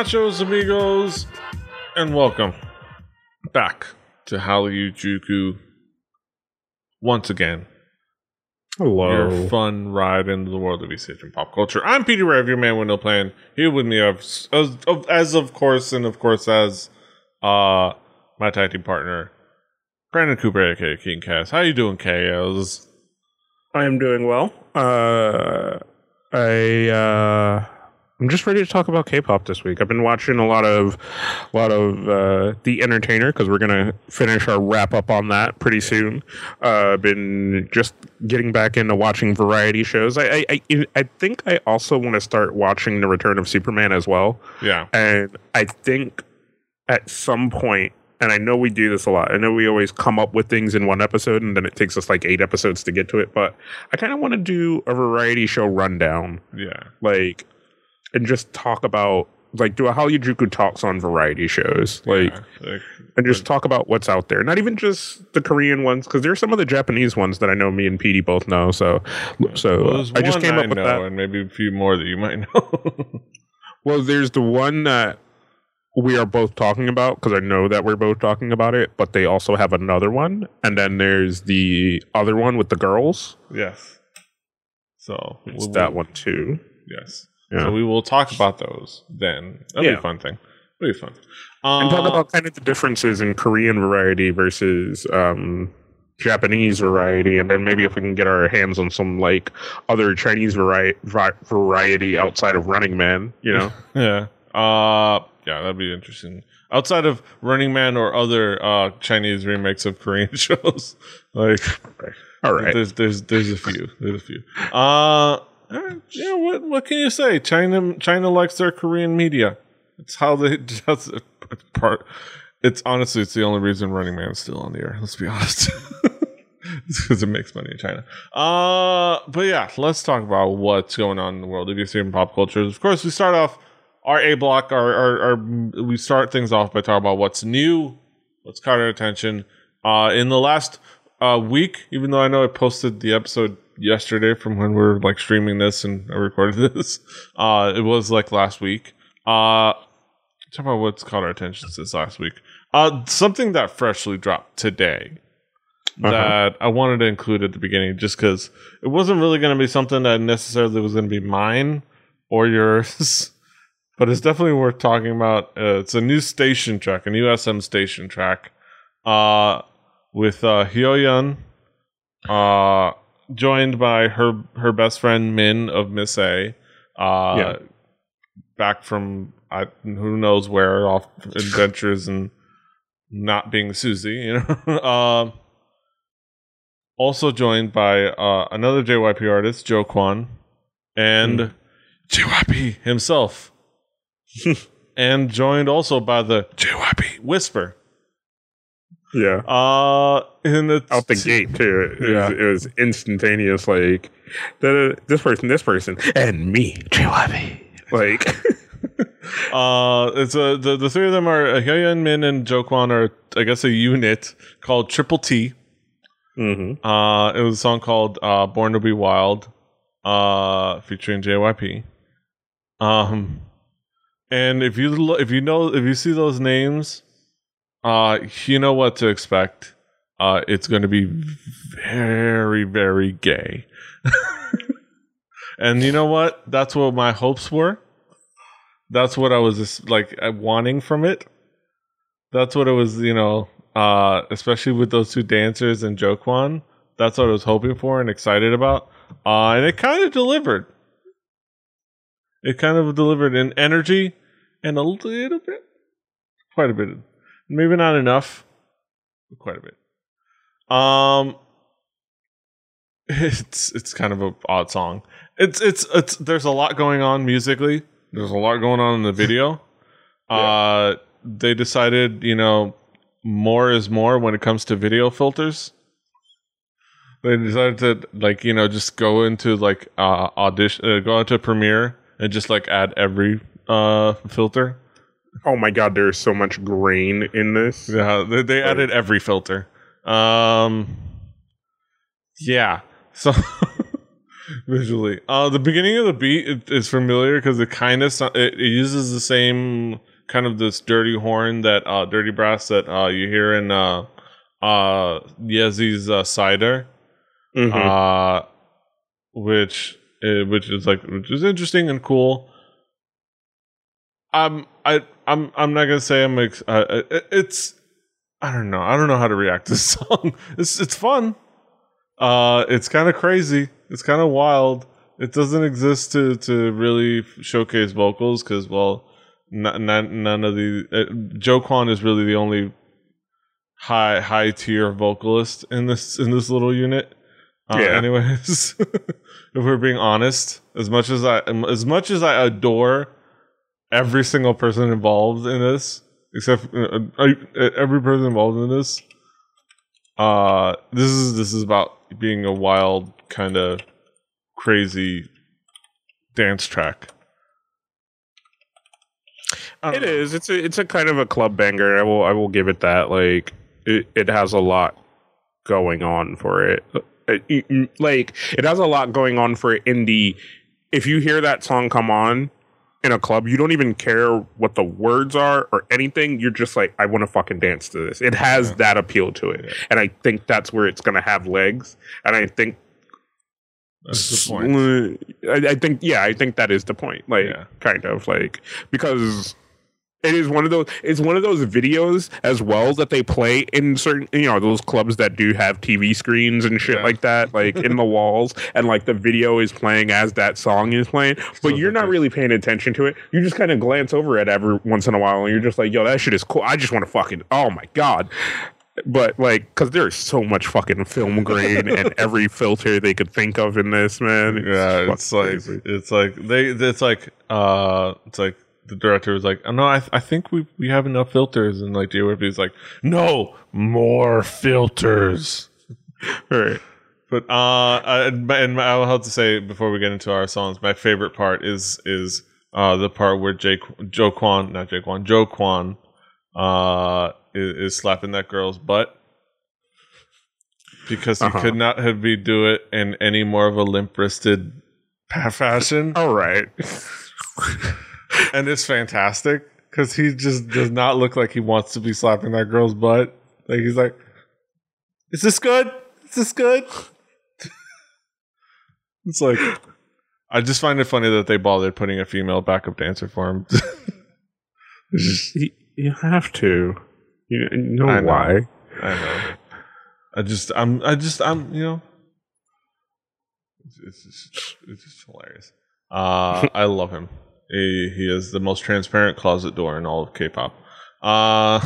Buenos nachos, amigos, and welcome back to Hallyu Juku once again. Hello. Your fun ride into the world of East Asian pop culture. I'm Peter Rev, your man with no plan. Here with me, as, as, as of course, and of course, as uh, my tag team partner, Brandon Cooper, aka King Cass. How you doing, Kaz? I am doing well. Uh, I uh, I'm just ready to talk about K-pop this week. I've been watching a lot of, a lot of uh, The Entertainer because we're gonna finish our wrap up on that pretty soon. Uh, been just getting back into watching variety shows. I I, I, I think I also want to start watching The Return of Superman as well. Yeah, And I think at some point, and I know we do this a lot. I know we always come up with things in one episode, and then it takes us like eight episodes to get to it. But I kind of want to do a variety show rundown, yeah, like, and just talk about like do a Hallyu talks on variety shows, like, yeah. Like, and just talk about what's out there. Not even just the Korean ones, because there's some of the Japanese ones that I know me and Petey both know. So, so well, uh, I just came I up with know, that. and maybe a few more that you might know. Well, there's the one that we are both talking about because I know that we're both talking about it, but they also have another one. And then there's the other one with the girls. yes. So It's we- that one too. Yes. Yeah. So we will talk about those then. That'll be a fun thing. It'll be fun. Um, and talk about kind of the differences in Korean variety versus um, Japanese variety, and then maybe if we can get our hands on some like other Chinese vari- vi- variety outside of Running Man, you know? Yeah. Uh yeah, that'd be interesting. Outside of Running Man or other uh Chinese remakes of Korean shows. like All right. there's there's there's a few. There's a few. Uh yeah, what what can you say? China China likes their Korean media. It's how they that's a part it's honestly it's the only reason Running Man is still on the air, let's be honest. it's because it makes money in China. Uh but yeah, let's talk about what's going on in the world of Eastern pop culture. Of course, we start off our A block, our, our, our we start things off by talking about what's new, what's caught our attention. Uh, in the last uh, week, even though I know I posted the episode yesterday from when we are like streaming this and I recorded this, uh, it was like last week. Uh, talk about what's caught our attention since last week. Uh, something that freshly dropped today Uh-huh. that I wanted to include at the beginning just because it wasn't really going to be something that necessarily was going to be mine or yours, but it's definitely worth talking about. Uh, it's a new station track, a new SM station track, uh, with uh, Hyoyeon, uh, joined by her her best friend Min of Miss A, uh, Yeah. back from I, who knows where off adventures and not being Suzy, you know. um, also joined by uh, another JYP artist, Jo Kwon, and Mm. JYP himself, and joined also by the JYP Whisper. Yeah. Uh, in the out the gate too. It, Yeah. was, it was instantaneous. Like da- this person, this person, and me, JYP. Like Uh, it's a the, the three of them are uh, Hyoyeon, Min, and Jo Kwon are I guess a unit called Triple T. mhm. Uh, it was a song called uh, "Born to Be Wild," uh, featuring JYP. Um, and if you lo- if you know if you see those names, uh, you know what to expect. Uh, it's going to be very very gay. and you know what? That's what my hopes were. That's what I was like uh, wanting from it. That's what it was, you know, uh, especially with those two dancers and Jo Kwon. That's what I was hoping for and excited about. Uh, and it kind of delivered. It kind of delivered in energy and a little bit, quite a bit. Maybe not enough, quite a bit. Um, it's it's kind of a odd song. It's it's it's there's a lot going on musically. There's a lot going on in the video. Uh, they decided, you know, more is more when it comes to video filters. They decided to like you know just go into like uh, audition, uh, go into Premiere and just like add every uh filter. Oh my god, there's so much grain in this. Yeah, they, they added every filter. Um, yeah. So visually. Uh, the beginning of the beat it, is familiar because it kind of it, it uses the same kind of this dirty horn that uh, dirty brass that uh, you hear in uh, uh, Yezi's uh, cider, Mhm. uh, which uh, which is like which is interesting and cool. I'm I I'm I'm not gonna say I'm ex- uh, it's I don't know I don't know how to react to this song. It's it's fun. Uh, it's kind of crazy. It's kind of wild. It doesn't exist to to really showcase vocals because well, n- n- none of the uh, Jo Kwon is really the only high high tier vocalist in this in this little unit. Uh, Yeah. Anyways, if we're being honest, as much as I as much as I adore every single person involved in this, except uh, uh, every person involved in this, uh, this is this is about being a wild kind of crazy dance track. I don't It know. is. It's a it's a kind of a club banger. I will I will give it that. Like it, it has a lot going on for it. It- it- Like it has a lot going on for it in the if you hear that song come on in a club, you don't even care what the words are or anything. You're just like, I want to fucking dance to this. It has Yeah. that appeal to it. Yeah. And I think that's where it's gonna have legs. And I think That's the point. I, I think yeah, I think that is the point. Like Yeah. kind of like because it is one of those it's one of those videos as well that they play in certain you know those clubs that do have TV screens and shit Yeah. like that like in the walls and like the video is playing as that song is playing but So you're not really paying attention to it. You just kind of glance over it every once in a while and you're just like yo that shit is cool. I just want to fucking oh my god. But like because there's so much fucking film grain and every filter they could think of in this man. Yeah, it's like crazy. it's like they it's like uh it's like the director was like, oh, no, I, I think we we have enough filters, and like JYP like, no, more filters. right. But uh, I, and and I will have to say before we get into our songs, my favorite part is is uh the part where Jake Jo Kwon, not Jake Kwan, Jo Kwon, uh, is, is slapping that girl's butt. Because he Uh-huh. could not have me do it in any more of a limp wristed fashion, all right and it's fantastic because he just does not look like he wants to be slapping that girl's butt. Like he's like, "Is this good? Is this good?" it's like, I just find it funny that they bothered putting a female backup dancer for him. Just- You, you have to. You know I know. why? I know. I just, I'm, I just, I'm, you know, it's, it's just, it's just hilarious. Uh, I love him. He, he is the most transparent closet door in all of K-pop. Uh,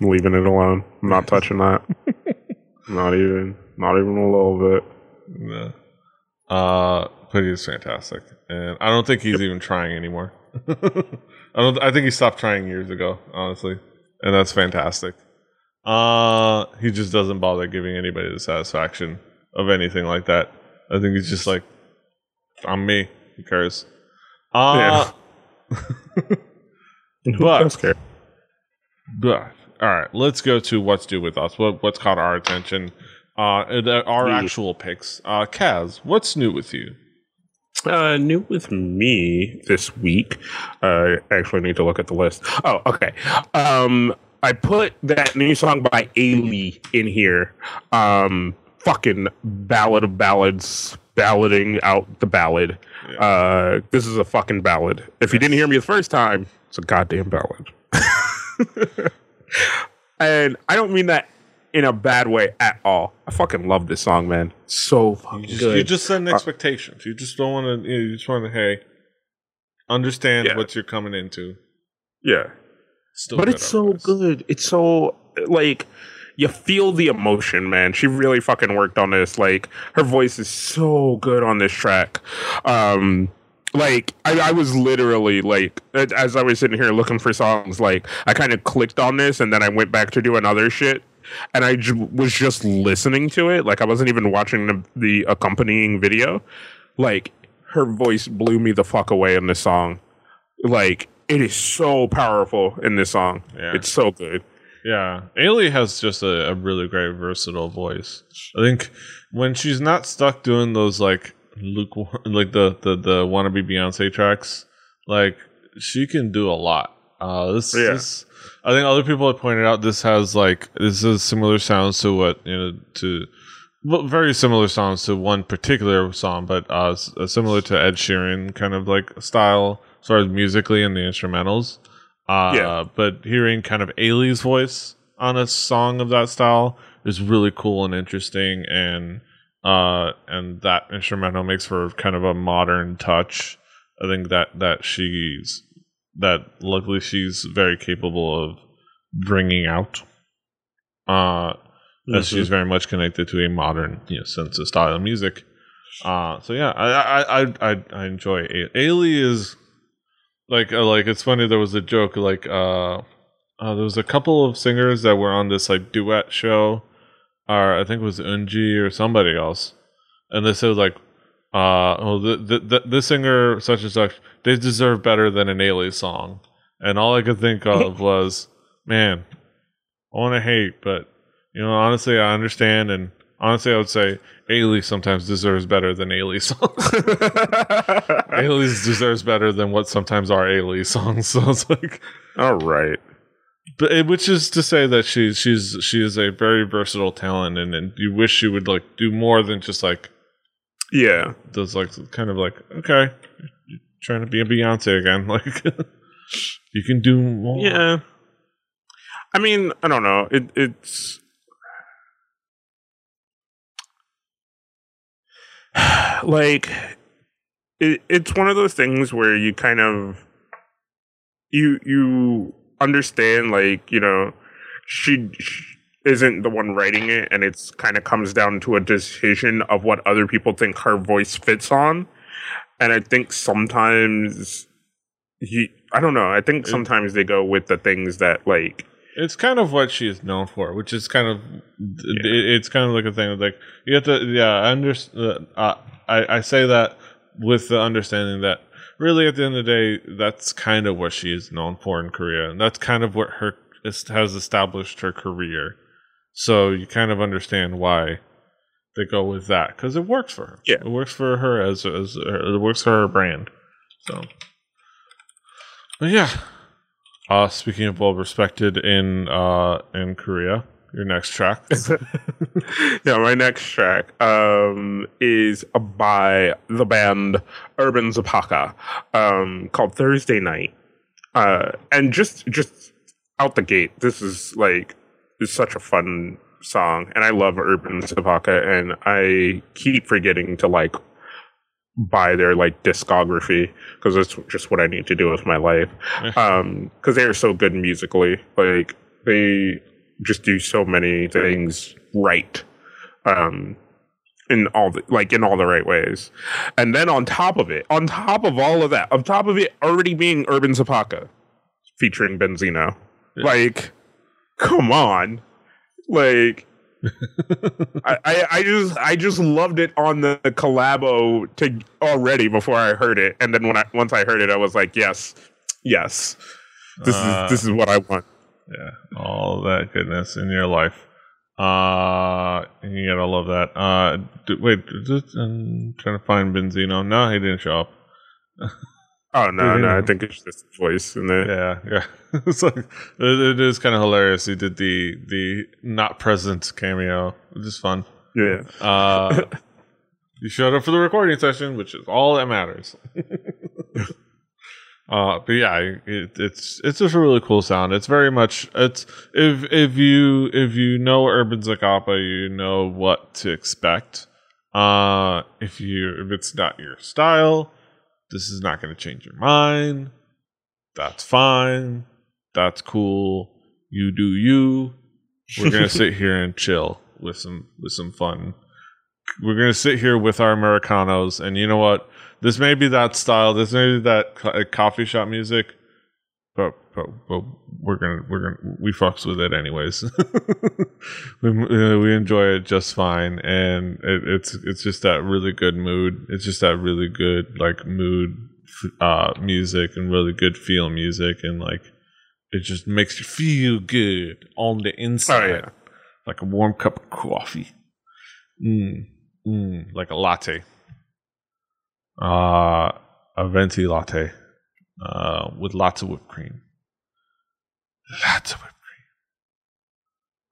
I'm leaving it alone. I'm not touching that. not even. Not even a little bit. no. uh, but he's fantastic, and I don't think he's even trying anymore. I don't. I think he stopped trying years ago, honestly, and that's fantastic. Uh, he just doesn't bother giving anybody the satisfaction of anything like that. I think he's just like, I'm me. Who cares? Uh, Who But- care? But all right, let's go to what's due with us. What what's caught our attention? Uh, the- our Me. actual picks. Uh, Kaz, what's new with you? Uh, new with me this week. Uh, I actually need to look at the list. Oh, okay. Um, I put that new song by Ailee in here. Um, fucking ballad of ballads, ballading out the ballad. Uh, this is a fucking ballad. If you didn't hear me the first time, it's a goddamn ballad. and I don't mean that in a bad way at all. I fucking love this song, man. So fucking You just, good. you just send expectations. You just don't want to. You just want to hey, understand Yeah. what you're coming into. yeah. Still but it's so otherwise. good. It's so like you feel the emotion, man. She really fucking worked on this. Like her voice is so good on this track. Um like I, I was literally like as I was sitting here looking for songs, like I kind of clicked on this and then I went back to do another shit. And I j- was just listening to it. Like I wasn't even watching the, the accompanying video. Like her voice blew me the fuck away in this song. Like it is so powerful in this song. Yeah. It's so good. Yeah, Ailee has just a, a really great versatile voice. I think when she's not stuck doing those like lukewarm, like the the the wannabe Beyonce tracks, like she can do a lot. Uh, this, Yeah. this, I think other people have pointed out this has like this is similar sounds to what you know to well, very similar sounds to one particular song, but uh, s- uh, similar to Ed Sheeran kind of like style, as far as musically and the instrumentals. Uh, Yeah. But hearing kind of Ailee's voice on a song of that style is really cool and interesting, and uh, and that instrumental makes for kind of a modern touch. I think that that she's that luckily she's very capable of bringing out. Uh, as she's very much connected to a modern you know sense of style of music. Uh, so yeah, I I I I, I enjoy Ailee is like uh, like it's funny there was a joke like uh, uh there was a couple of singers that were on this like duet show, or I think it was Unji or somebody else, and they said like uh oh the, the, the this singer such and such they deserve better than an Ailee song, and all I could think of was man, I want to hate, but you know, honestly, I understand, and honestly, I would say Ailee sometimes deserves better than Ailee songs. Ailee deserves better than what sometimes are Ailee songs. So it's like, All right. but it, which is to say that she's she's she is a very versatile talent, and, and you wish she would like do more than just like Yeah. those like kind of like okay, you're trying to be a Beyonce again, like you can do more. Yeah. I mean, I don't know. It it's like it, it's one of those things where you kind of you you understand like, you know, she, she isn't the one writing it and it's kind of comes down to a decision of what other people think her voice fits on. And I think sometimes he I don't know. I think mm. sometimes they go with the things that like It's kind of what she is known for, which is kind of it, it's kind of like a thing of like you have to yeah I understand uh, I I say that with the understanding that really at the end of the day that's kind of what she is known for in Korea and that's kind of what her has established her career. So you kind of understand why they go with that because it works for her. Yeah. it works for her as as it works for her brand. So, but yeah. Uh, speaking of well respected in uh in Korea, your next track. yeah, my next track um, is by the band Urban Zakapa um, called Thursday Night. Uh, and just just out the gate, this is like is such a fun song, and I love Urban Zakapa, and I keep forgetting to like buy their like discography because that's just what I need to do with my life. Um, because they are so good musically, like they just do so many things right. Um, in all the like in all the right ways, and then on top of it, on top of all of that, on top of it already being Urban Zakapa featuring Beenzino, Yeah. like, come on, like I, I, I just I just loved it on the, collabo to already before I heard it, and then when I once I heard it, I was like, yes, yes, this Uh, is this is what I want. yeah, all that goodness in your life. Uh, you gotta love that. Uh, d- wait, this- I'm trying to find Beenzino. No, he didn't show up. Oh no, no, I think it's just voice in there. Yeah, yeah. it's like it, it is kind of hilarious. He did the the not present cameo, which is fun. Yeah, Uh, you showed up for the recording session, which is all that matters. uh, but yeah, it, it's it's just a really cool sound. It's very much it's if if you if you know Urban Zakapa, you know what to expect. Uh, if you if it's not your style, this is not going to change your mind. That's fine. That's cool. You do you. We're gonna sit here and chill with some with some fun. We're gonna sit here with our Americanos, and you know what? This may be that style. This may be that uh, coffee shop music, but but, but we're gonna we're gonna we fucks with it anyways. we uh, we enjoy it just fine, and it, it's it's just that really good mood. It's just that really good like mood uh music and really good feel music and like it just makes you feel good on the inside, Oh, yeah. like a warm cup of coffee. Mm, mm, like a latte. Uh, a venti latte uh, with lots of whipped cream. Lots of whipped cream.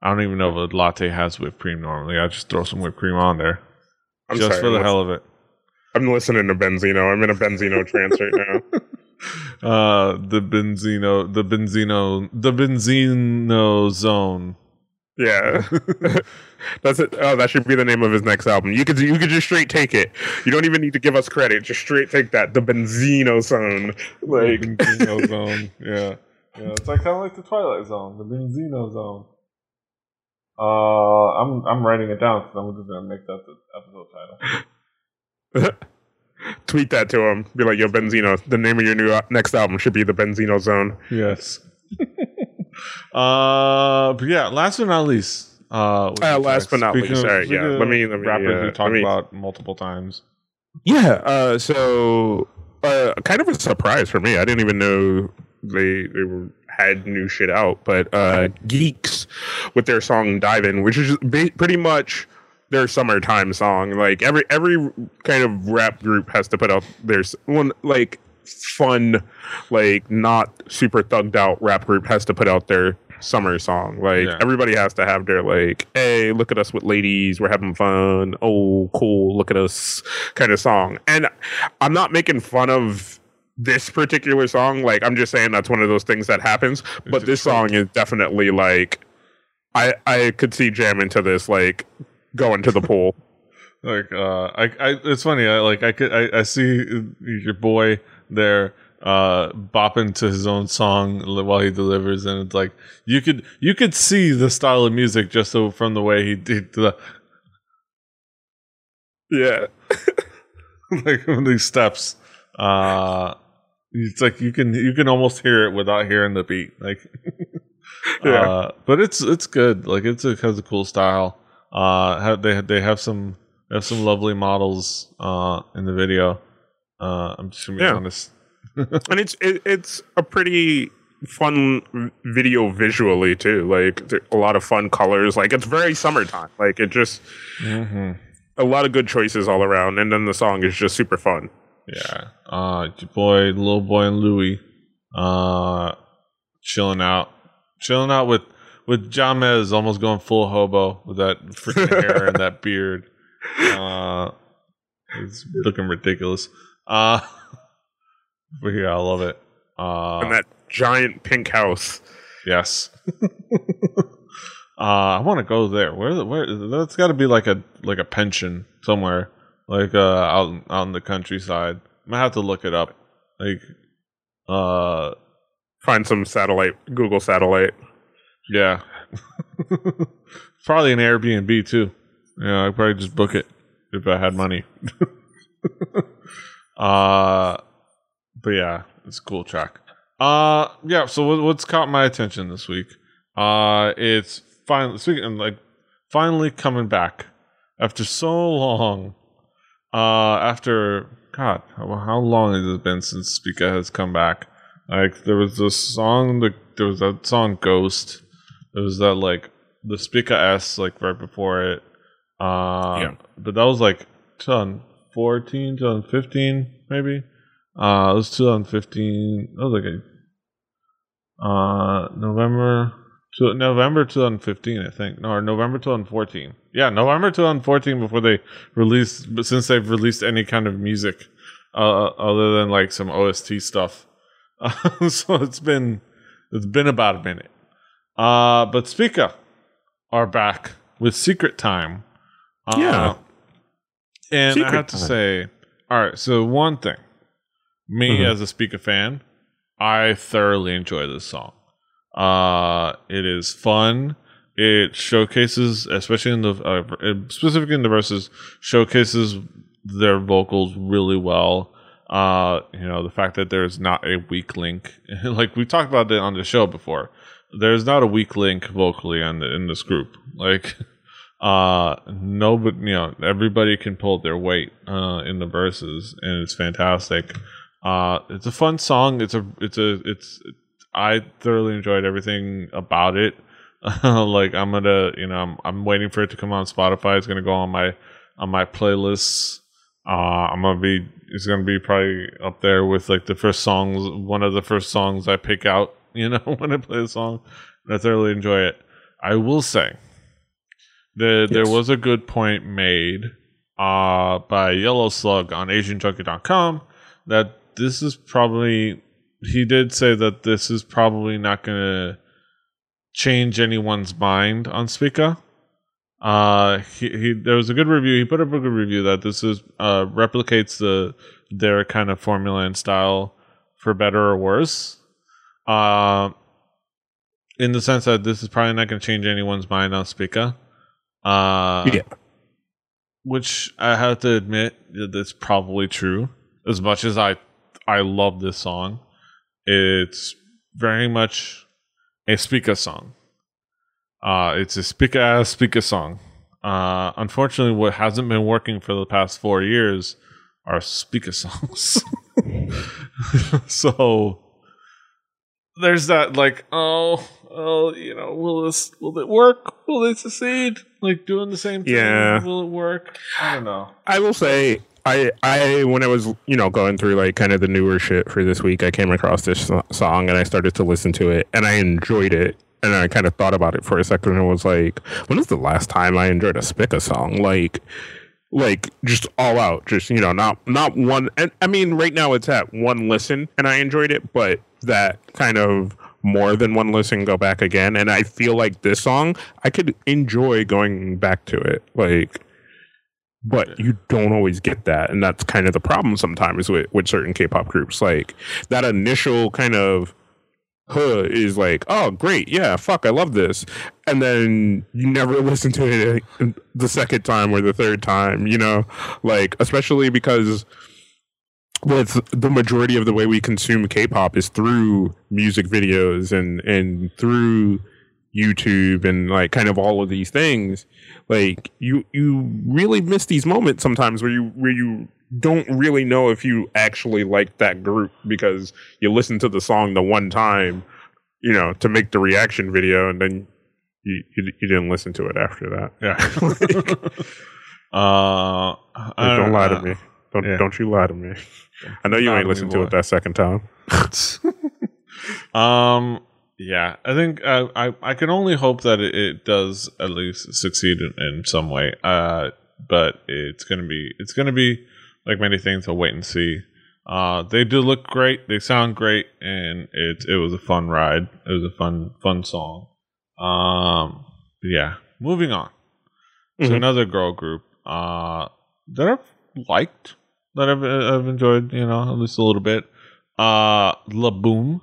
I don't even know if a latte has whipped cream normally. I just throw some whipped cream on there I'm just sorry, for the hell of it. I'm listening to Beenzino. I'm in a Beenzino trance right now. Uh, the Beenzino, the Beenzino, the Beenzino zone. Yeah, that's it. Oh, that should be the name of his next album. You could you could just straight take it. You don't even need to give us credit. Just straight take that. The Beenzino Zone. Like Beenzino zone. Yeah, yeah. It's like kind of like the Twilight Zone, the Beenzino zone. Uh, I'm I'm writing it down because I'm just gonna make that the episode title. tweet that to him. Be like, yo, Beenzino. The name of your new uh, next album should be the Beenzino Zone. Yes. Uh, but yeah. Last but not least. Uh, Uh, last but not least, of- sorry, yeah, let me- let me, rappers uh, we talked me- about multiple times. Yeah. Uh, so, uh, kind of a surprise for me. I didn't even know they they were, had new shit out. But uh, Geeks with their song "Dive In," which is pretty much their summertime song. Like every every kind of rap group has to put out their one like fun, like not super thugged out rap group has to put out their summer song. Like Yeah. everybody has to have their like, hey, look at us with ladies, we're having fun. Oh, cool, look at us kind of song. And I'm not making fun of this particular song. Like I'm just saying that's one of those things that happens. But this song is definitely like I I could see jam into this like going to the pool. Like, uh, I, I, it's funny. I like, I could, I, I see your boy there, uh, bopping to his own song while he delivers, and it's like you could, you could see the style of music just so from the way he did the, yeah. like from these steps. Uh, it's like you can, you can almost hear it without hearing the beat. Like, Yeah. uh, but it's, it's good. Like, it's a, has a cool style. Uh, have, they, they have some, they have some lovely models, uh, in the video. Uh, I'm just gonna be Yeah. honest. and it's it, it's a pretty fun video visually too. Like a lot of fun colors. Like it's very summertime. Like it just Mm-hmm. a lot of good choices all around. And then the song is just super fun. Yeah. Uh, your boy, Lil Boi, and Louie, uh, chilling out, chilling out with with Jamez almost going full hobo with that freaking hair and that beard. Uh, it's looking ridiculous. Uh, but yeah, I love it. Uh, and that giant pink house. Yes. uh, I want to go there. Where? the- Where? That's got to be like a like a pension somewhere, like uh, out out in the countryside. I'm gonna have to look it up. Like, uh, Find some satellite, Google satellite. yeah, probably an Airbnb too. Yeah, I'd probably just book it if I had money. Uh, but yeah, it's a cool track. Uh, yeah. So what, what's caught my attention this week? Uh, it's finally speaking like finally coming back after so long. Uh, after God, how, how long has it been since Spica has come back? Like there was this song, the there was that song Ghost. There was that like the Spica S like right before it. Uh, Yeah. But that was like 2014, 2015, maybe. Uh, it was 2015. That was like a uh November to November 2015, I think. No, or November 2014. Yeah, November 2014 before they released. But since they've released any kind of music, uh, other than like some OST stuff, uh, so it's been it's been about a minute. Uh, but Spica are back with Secret Time. Uh, Yeah. And I have to Time. say, all right. So one thing, me Mhm. as a Spica fan, I thoroughly enjoy this song. Uh, it is fun. It showcases, especially in the uh, specifically in the verses, showcases their vocals really well. Uh, you know, the fact that there's not a weak link, like we talked about it on the show before. There's not a weak link vocally on the, in this group. Like, uh, no, but you know, everybody can pull their weight uh, in the verses, and it's fantastic. Uh, it's a fun song. It's a, it's a, it's. I thoroughly enjoyed everything about it. like I'm gonna, you know, I'm, I'm waiting for it to come on Spotify. It's gonna go on my on my playlists. Uh, I'm gonna be, it's gonna be probably up there with like the first songs, one of the first songs I pick out. You know, when I play a song, I thoroughly enjoy it. I will say that yes. there was a good point made uh, by Yellow Slug on AsianJunkie.com that this is probably he did say that this is probably not going to change anyone's mind on Spica. Uh, he, he there was a good review. He put up a good review that this is uh replicates the their kind of formula and style for better or worse. Uh, in the sense that this is probably not going to change anyone's mind on Spica. Uh, yeah. Which I have to admit that's probably true. As much as I I love this song, it's very much a Spica song. Uh, it's a ass Spica song. Uh, unfortunately, what hasn't been working for the past four years are Spica songs. so there's that like oh oh you know will this will it work? Will they succeed? Like doing the same thing yeah. will it work? I don't know. I will say i i when i was you know going through like kind of the newer shit for this week i came across this song and i started to listen to it and i enjoyed it. And i kind of thought about it for a second and was like when was the last time i enjoyed a spica song? Like like just all out just you know not not one and i mean right now it's at one listen and i enjoyed it but that kind of more than one listen go back again. And i feel like this song i could enjoy going back to it like but you don't always get that. And that's kind of the problem sometimes with, with certain k-pop groups. Like that initial kind of huh is like oh great. Yeah fuck i love this. And then you never listen to it the second time or the third time you know? Like especially because with the majority of the way we consume K-pop is through music videos and and through YouTube and like kind of all of these things. Like you you really miss these moments sometimes where you where you don't really know if you actually like that group because you listen to the song the one time, you know, to make the reaction video and then you you, you didn't listen to it after that. Yeah. like, uh, don't lie to me. Don't yeah. don't you lie to me. I know you ain't listened to it that second time. um. Yeah, I think uh, I I can only hope that it, it does at least succeed in, in, some way. Uh, but it's gonna be it's gonna be like many things. I'll wait and see. Uh, they do look great. They sound great, and it it was a fun ride. It was a fun fun song. Um, yeah. Moving on mm-hmm. another girl group. Uh, that I've liked that I've, I've enjoyed, you know, at least a little bit. Uh, Laboum.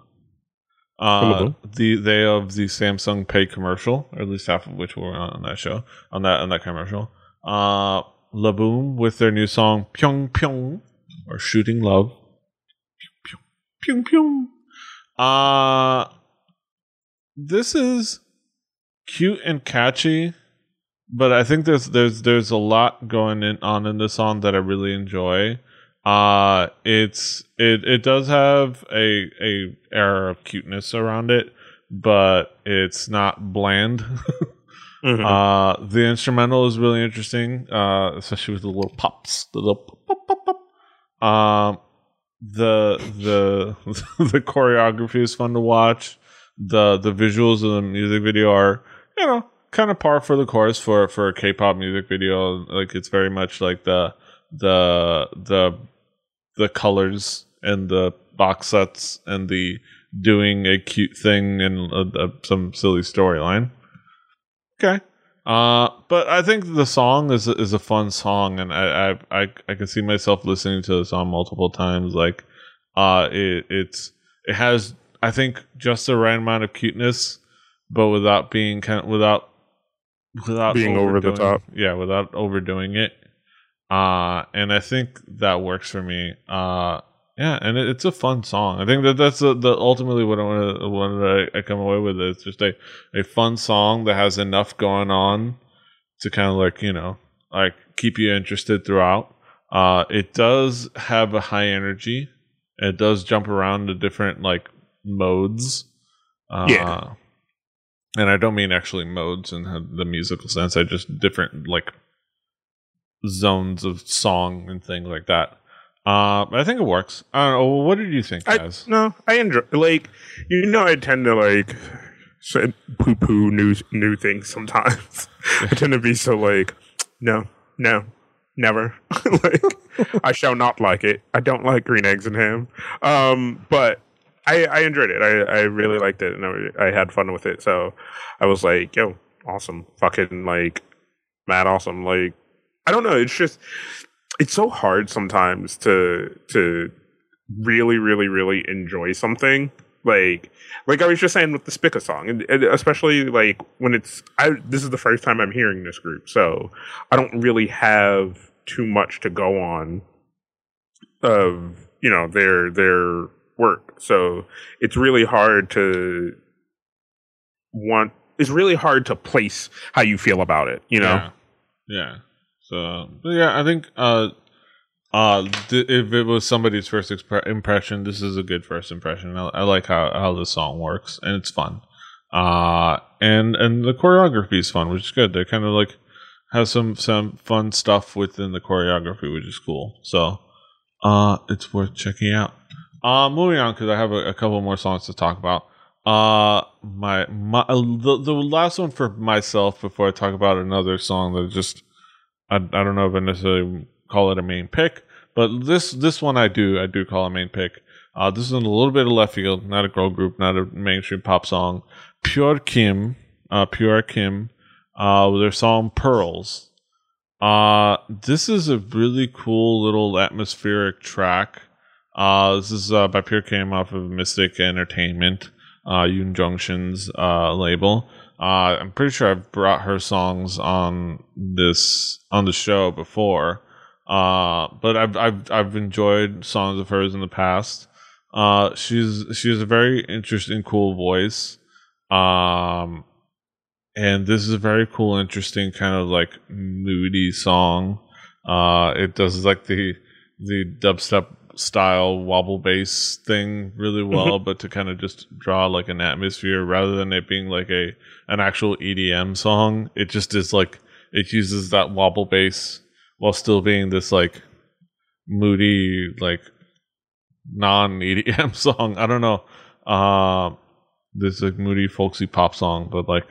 Uh, the they of the Samsung Pay commercial, or at least half of which were on that show, on that on that commercial. Uh, Laboum with their new song Pyong Pyong or Shooting Love. Pyong Pyong. Uh this is cute and catchy but I think there's there's there's a lot going in, on in this song that I really enjoy. Uh it's it it does have a a air of cuteness around it, but it's not bland. mm-hmm. Uh the instrumental is really interesting, uh especially with the little pops, the little pop pop pop. Um the the the choreography is fun to watch. The the visuals of the music video are, you know, kind of par for the course for for a K-pop music video. Like it's very much like the the the the colors and the box sets and the doing a cute thing and a, a, some silly storyline. Okay. Uh, but I think the song is is a fun song, and I I I, I can see myself listening to the song multiple times. Like, uh, it it's it has I think just the right amount of cuteness, but without being kind of without without being over the top. Yeah, without overdoing it. Uh, and I think that works for me. Uh, yeah, and it, it's a fun song. I think that that's the, the ultimately what I want to what I, come away with. It's just a a fun song that has enough going on to kind of like you know like keep you interested throughout. Uh, it does have a high energy. It does jump around to different like modes Uh, Yeah. And I don't mean actually modes in the musical sense. I just different like zones of song and things like that. Uh, I think it works. I don't know. What did you think, I, guys? no, I enjoy like you know I tend to like say poo poo new new things sometimes. I tend to be so like no, no, never. like I shall not like it. I don't like green eggs and ham. Um, but I I enjoyed it. I I really liked it and I, I had fun with it. So I was like, yo, awesome, fucking like mad awesome. Like I don't know. It's just it's so hard sometimes to to really really really enjoy something like like i was just saying with the spica song and, and especially like when it's i this is the first time i'm hearing this group so i don't really have too much to go on of you know their their work so it's really hard to want it's really hard to place how you feel about it you know Yeah. Yeah. So, yeah, I think uh, uh, th- if it was somebody's first expre- impression, this is a good first impression. I, I like how how the song works, and it's fun. Uh, and and the choreography is fun, which is good. They kind of like have some some fun stuff within the choreography, which is cool. So, uh, it's worth checking out. Uh, moving on because I have a, a couple more songs to talk about. Uh, my my uh, the, the last one for myself before I talk about another song that just I, I don't know if I necessarily call it a main pick, but this this one I do I do call a main pick. Uh, this is a little bit of left field, not a girl group, not a mainstream pop song. Puer Kim, uh, Puer Kim, uh, their song Pearls. Uh, this is a really cool little atmospheric track. Uh, this is uh, by Puer Kim off of Mystic Entertainment, uh, Yoon Jong-shin's uh, label. Uh, I'm pretty sure I've brought her songs on this on the show before. Uh, but I've I've I've enjoyed songs of hers in the past. Uh, she's a very interesting, cool voice. Um, and this is a very cool, interesting kind of like moody song. Uh, it does like the the dubstep style wobble bass thing really well, but to kind of just draw like an atmosphere rather than it being like a an actual EDM song, it just is like it uses that wobble bass while still being this like moody like non EDM song. I don't know. Uh, this like moody folksy pop song, but like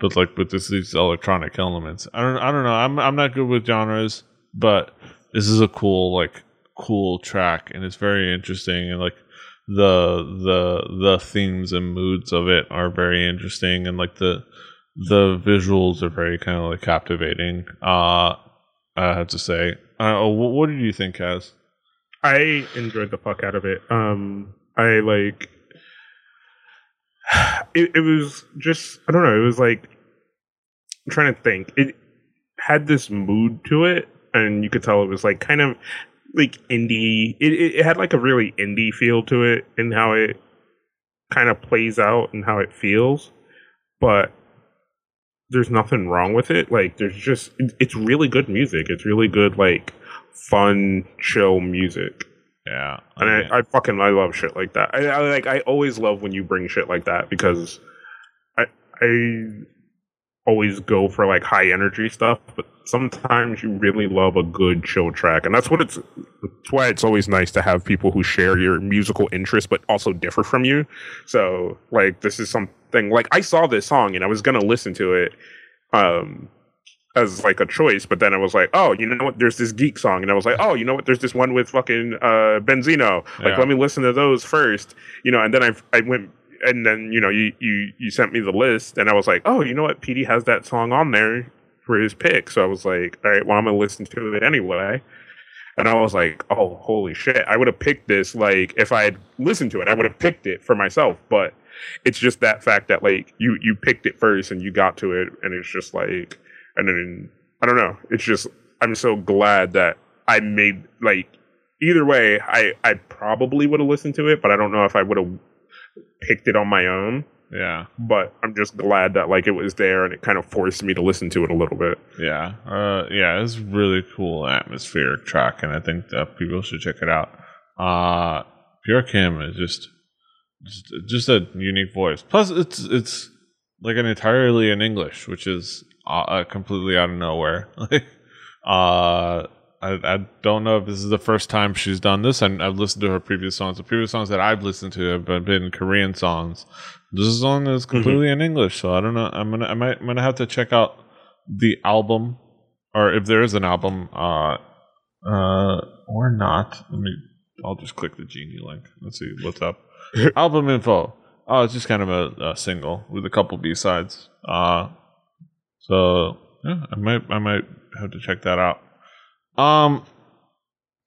but like with this these electronic elements. I don't I don't know. I'm I'm not good with genres, but this is a cool like cool track and it's very interesting and like the the the themes and moods of it are very interesting and like the the visuals are very kind of like captivating. Uh I have to say. Uh, what, what did you think, Kaz? I enjoyed the fuck out of it. Um, I like it. It was just I don't know. It was like I'm trying to think. It had this mood to it, and you could tell it was like kind of like indie. It it, had like a really indie feel to it, and how it kind of plays out and how it feels. But there's nothing wrong with it. Like there's just it- it's really good music. It's really good like fun chill music. Yeah. And okay. I, I fucking I love shit like that. I, I like I always love when you bring shit like that because I I always go for like high energy stuff, but sometimes you really love a good chill track, and that's what it's. That's why it's always nice to have people who share your musical interests but also differ from you. So like this is something like I saw this song and I was gonna listen to it. Um, as like a choice, but then I was like, oh, you know what? There's this geek song, and I was like, oh, you know what? There's this one with fucking uh, Beenzino. Like, Yeah. let me listen to those first, you know. And then I I went, and then you know you you you sent me the list, and I was like, oh, you know what? PD has that song on there for his pick, so I was like, all right, well, I'm gonna listen to it anyway. And I was like, oh, holy shit! I would have picked this like if I had listened to it, I would have picked it for myself, but. It's just that fact that like you you picked it first and you got to it and it's just like and then I don't know. It's just I'm so glad that I made like either way. I I probably would have listened to it, but I don't know if I would have picked it on my own. yeah. But I'm just glad that like it was there and it kind of forced me to listen to it a little bit. Yeah, uh, yeah, it's really cool atmospheric track, and I think that people should check it out. Uh, Puer Kim is just just, just a unique voice. Plus, it's it's like an entirely in English, which is uh, uh completely out of nowhere. Like, uh, I, I don't know if this is the first time she's done this, and I've listened to her previous songs. The previous songs that I've listened to have been, been Korean songs. This song is mm-hmm. completely mm-hmm. in English, so I don't know. I'm gonna I might I'm gonna have to check out the album, or if there is an album, uh, uh, or not. Let me. I'll just click the genie link. Let's see what's up. album info. Oh, it's just kind of a, a single with a couple B sides. Uh, so yeah, I might I might have to check that out. Um,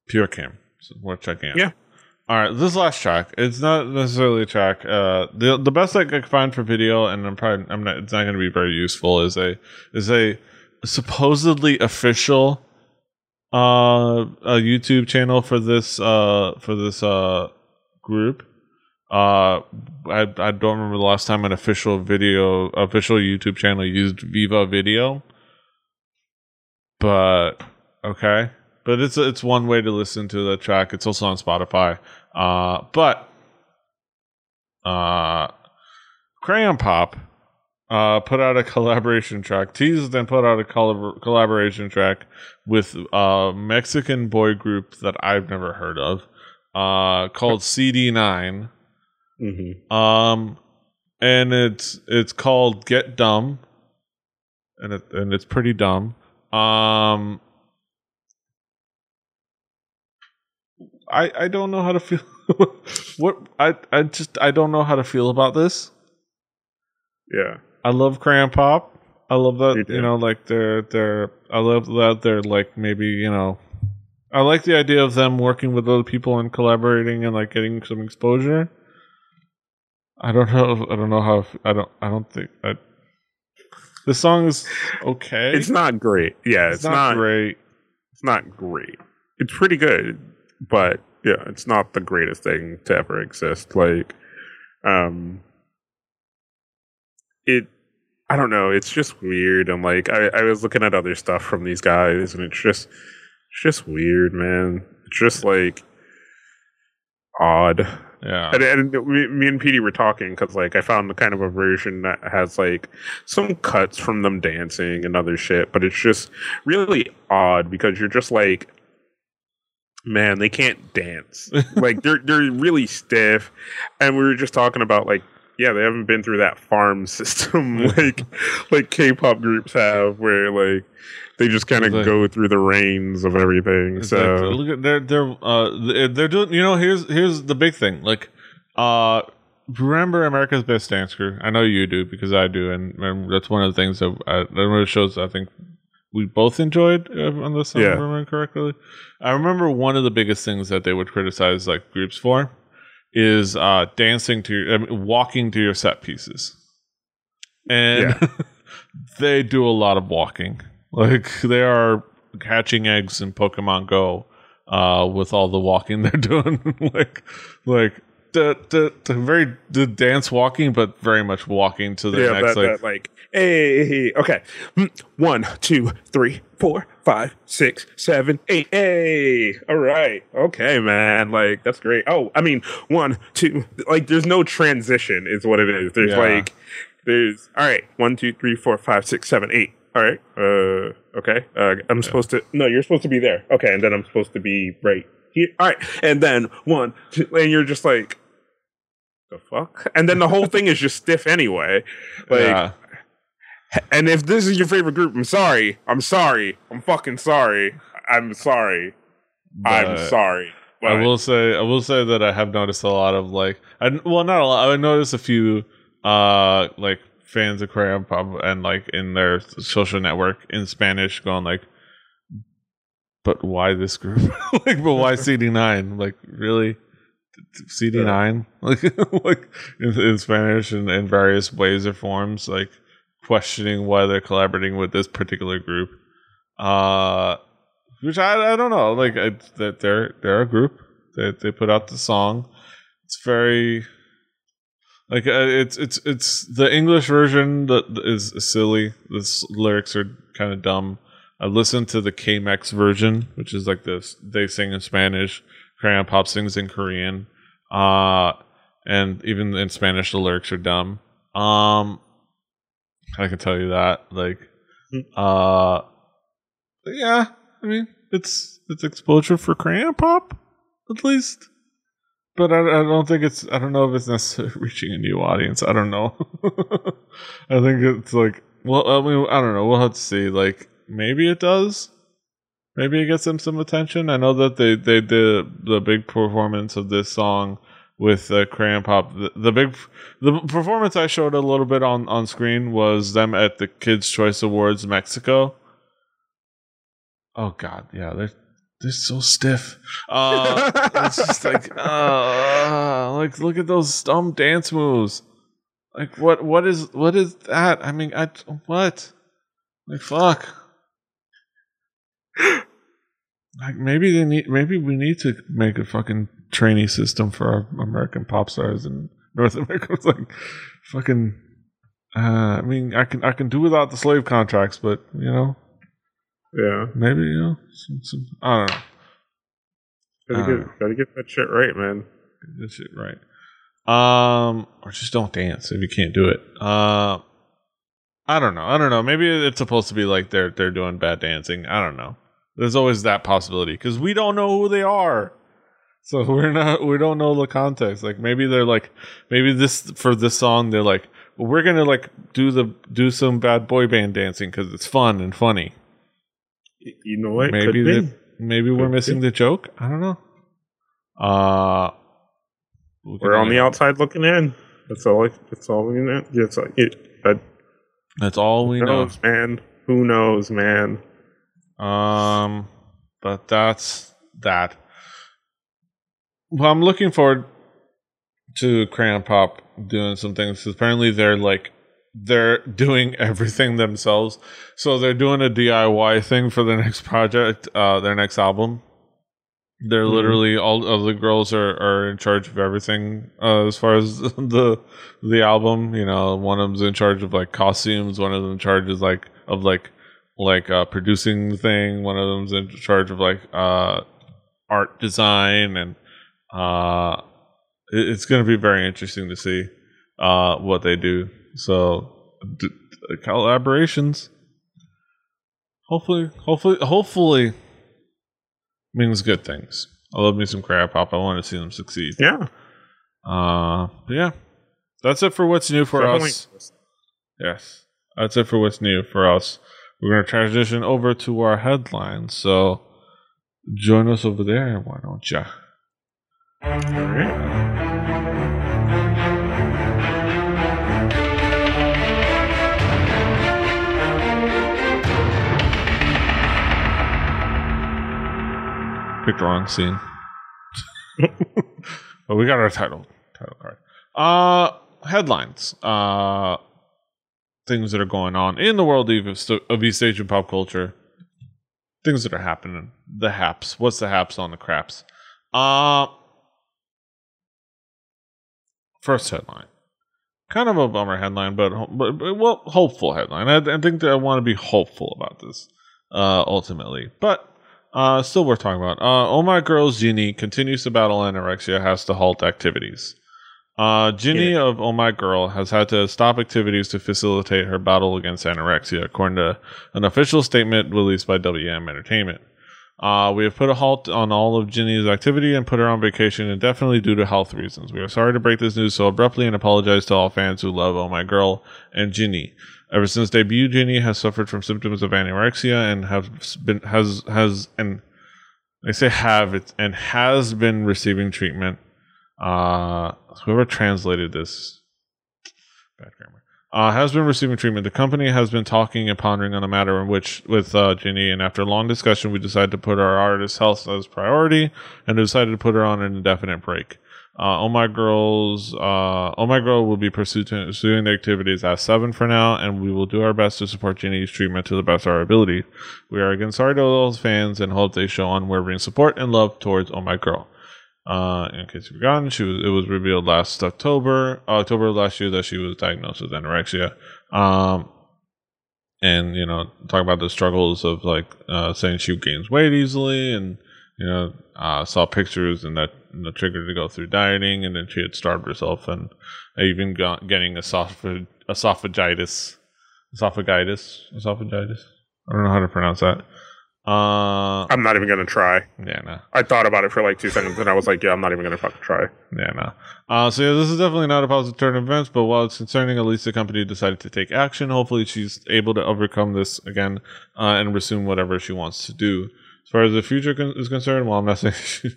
Puer Kim. So worth checking out. Yeah. All right, this last track. It's not necessarily a track. Uh, the the best I could find for video, and I'm probably I'm not. It's not going to be very useful. Is a is a supposedly official uh a YouTube channel for this uh for this uh group. Uh, I I don't remember the last time an official video official YouTube channel used Viva Video, but okay. But it's it's one way to listen to the track. It's also on Spotify. Uh, but uh, Crayon Pop uh, put out a collaboration track, teased and put out a collab- collaboration track with a Mexican boy group that I've never heard of, uh, called CD9. Mm-hmm. Um, and it's it's called Get Dumb, and it and it's pretty dumb. Um, I I don't know how to feel. what I I just I don't know how to feel about this. Yeah, I love Crayon Pop. I love that you, you know like they're they're I love that they're like maybe you know I like the idea of them working with other people and collaborating and like getting some exposure. I don't know. I don't know how. I don't. I don't think. I, the song is okay. It's not great. Yeah, it's, it's not, not great. It's not great. It's pretty good but yeah, it's not the greatest thing to ever exist. Like, um, it, I don't know. It's just weird. And like, I, I was looking at other stuff from these guys, and it's just, it's just weird, man. It's just like odd. Yeah. And, and we, me and Petey were talking because like I found the kind of a version that has like some cuts from them dancing and other shit, but it's just really odd because you're just like man, they can't dance. like they're they're really stiff. And we were just talking about like, yeah, they haven't been through that farm system like like K-pop groups have, where like they just kind of like, go through the reins of everything. So look at they're they're uh they're doing. You know, here's here's the big thing. Like, uh. Remember America's Best Dancer? I know you do because I do, and, and that's one of the things that I, one of the shows I think we both enjoyed uh, on this. Yeah. I remember correctly. I remember one of the biggest things that they would criticize like groups for is uh, dancing to your, I mean, walking to your set pieces, and yeah. they do a lot of walking. Like they are hatching eggs in Pokemon Go uh, with all the walking they're doing. like, like the, the, very the dance walking, but very much walking to the yeah, next that, like, that, like hey, okay, hmm, one, two, three, four, five, six, seven, eight. Hey, all right, okay, man, like that's great. Oh, I mean, one, two, like there's no transition, is what it is. There's yeah. like there's all right, one, two, three, four, five, six, seven, eight. All right, uh, okay, uh, I'm yeah. supposed to. No, you're supposed to be there. Okay, and then I'm supposed to be right here. All right, and then one, two, and you're just like the fuck? And then the whole thing is just stiff anyway. Like, yeah. and if this is your favorite group, I'm sorry. I'm sorry. I'm fucking sorry. I'm sorry. But I'm sorry. But I will say, I will say that I have noticed a lot of like, I, well, not a lot. I noticed a few, uh, like fans of Crayon Pop and like in their social network in Spanish going like, but why this group? like, but why CD9? Like, really? CD9, like like in, in Spanish and in various ways or forms, like questioning why they're collaborating with this particular group. Uh, which I I don't know, like that they're they're a group. They they put out the song. It's very like uh, it's it's it's the English version that is silly. The lyrics are kind of dumb. I listened to the K-Mex version, which is like this. They sing in Spanish Crayon Pop sings in Korean. Uh, and even in Spanish, the lyrics are dumb. Um, I can tell you that. Like, uh, yeah. I mean, it's it's exposure for crayon pop, at least. But I, I don't think it's. I don't know if it's necessarily reaching a new audience. I don't know. I think it's like. Well, I mean, I don't know. We'll have to see. Like, maybe it does. Maybe it gets them some attention. I know that they they did the big performance of this song with uh, Crayon Pop. The, the big the performance I showed a little bit on on screen was them at the Kids Choice Awards Mexico. Oh God, yeah, they're they're so stiff. Uh, it's just like, uh, like look at those dumb dance moves. Like what what is what is that? I mean, I what? Like fuck. Like maybe they need maybe we need to make a fucking trainee system for our American pop stars in North America. It's like fucking. Uh, I mean, I can I can do without the slave contracts, but you know, Yeah. maybe you know, some, some, I don't know. Gotta Uh. get, gotta get that shit right, man. Get That shit right. Um, or just don't dance if you can't do it. Uh, I don't know. I don't know. Maybe it's supposed to be like they're they're doing bad dancing. I don't know. There's always that possibility because we don't know who they are. So we're not we don't know the context. Like maybe they're like maybe this for this song they're like well, we're gonna like do the do some bad boy band dancing because it's fun and funny. You know what? maybe Could maybe we're missing be. the joke. I don't know. Uh we We're on the outside looking in. That's all. That's all we know. That's all, it, but That's all we know. knows, man? Who knows, man? Um, but that's that. Well, I'm looking forward to Crayon Pop doing some things. Apparently, they're like they're doing everything themselves. So they're doing a DIY thing for the next project, uh, their next album. They're Mhm. literally all of the girls are, are in charge of everything uh, as far as the the album. You know, one of them's in charge of like costumes. One of them in charge is like of like like uh, producing the thing. One of them's in charge of like uh, art design, and uh, it, it's going to be very interesting to see uh, what they do. So d- d- collaborations. Hopefully, hopefully, hopefully means good things. I love me some crab pop. I want to see them succeed. Yeah. Uh, yeah, that's it for what's new for Definitely. us. Yes, that's it for what's new for us. We're going to transition over to our headlines. So join us over there. Why don't you? All right. Picked the wrong scene. but we got our title. Title card. Uh, headlines. Uh, things that are going on in the world of East, Asian pop culture. Things that are happening. The haps. What's the haps on the craps? Uh, first headline. Kind of a bummer headline, but, but, but well, hopeful headline. I, I think that I want to be hopeful about this uh, ultimately. But uh, still worth talking about. Uh, Oh My Girl's Ginny continues to battle anorexia, has to halt activities. Uh, Ginny of Oh My Girl has had to stop activities to facilitate her battle against anorexia, according to an official statement released by WM Entertainment. Uh, we have put a halt on all of Ginny's activity and put her on vacation indefinitely due to health reasons. We are sorry to break this news so abruptly and apologize to all fans who love Oh My Girl and Ginny. Ever since debut, Ginny has suffered from symptoms of anorexia and have been has has and I say have it and has been receiving treatment. Uh, whoever translated this, bad grammar, uh, has been receiving treatment. The company has been talking and pondering on a matter in which with uh, Ginny, and after a long discussion, we decided to put our artist's health as priority and decided to put her on an indefinite break. Uh, oh my girls, uh, oh my girl will be pursuing, pursuing the activities at seven for now, and we will do our best to support Ginny's treatment to the best of our ability. We are again sorry to all those fans and hope they show unwavering support and love towards Oh My Girl. Uh, in case you've forgotten, she was, it was revealed last October, October of last year, that she was diagnosed with anorexia. Um, and you know, talk about the struggles of like uh, saying she gains weight easily, and you know, uh, saw pictures and that and the trigger to go through dieting, and then she had starved herself and even got getting esophag- esophagitis, esophagitis, esophagitis. I don't know how to pronounce that. Uh, I'm not even gonna try. yeah, no. I thought about it for like two seconds and I was like, yeah, I'm not even gonna fucking try. Yeah, no. Uh, so yeah, this is definitely not a positive turn of events, but while it's concerning, at least the company decided to take action. Hopefully, she's able to overcome this again uh, and resume whatever she wants to do. As far as the future con- is concerned, while I'm not saying she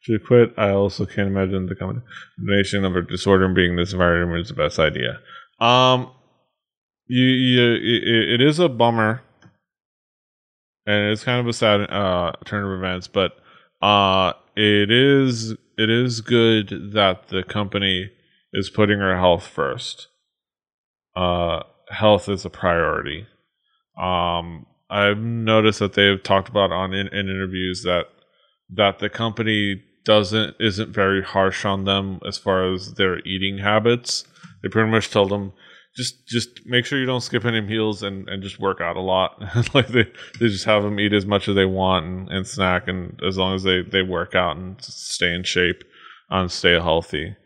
should quit, I also can't imagine the combination of a disorder and being in this environment is the best idea. Um, you, you it, it is a bummer, and it's kind of a sad uh, turn of events, but uh it is it is good that the company is putting her health first. Uh health is a priority. Um i've noticed that they've talked about on in, in interviews that that the company doesn't isn't very harsh on them as far as their eating habits. They pretty much tell them just just make sure you don't skip any meals and, and just work out a lot. like they, they just have them eat as much as they want and, and snack and as long as they, they work out and stay in shape and stay healthy.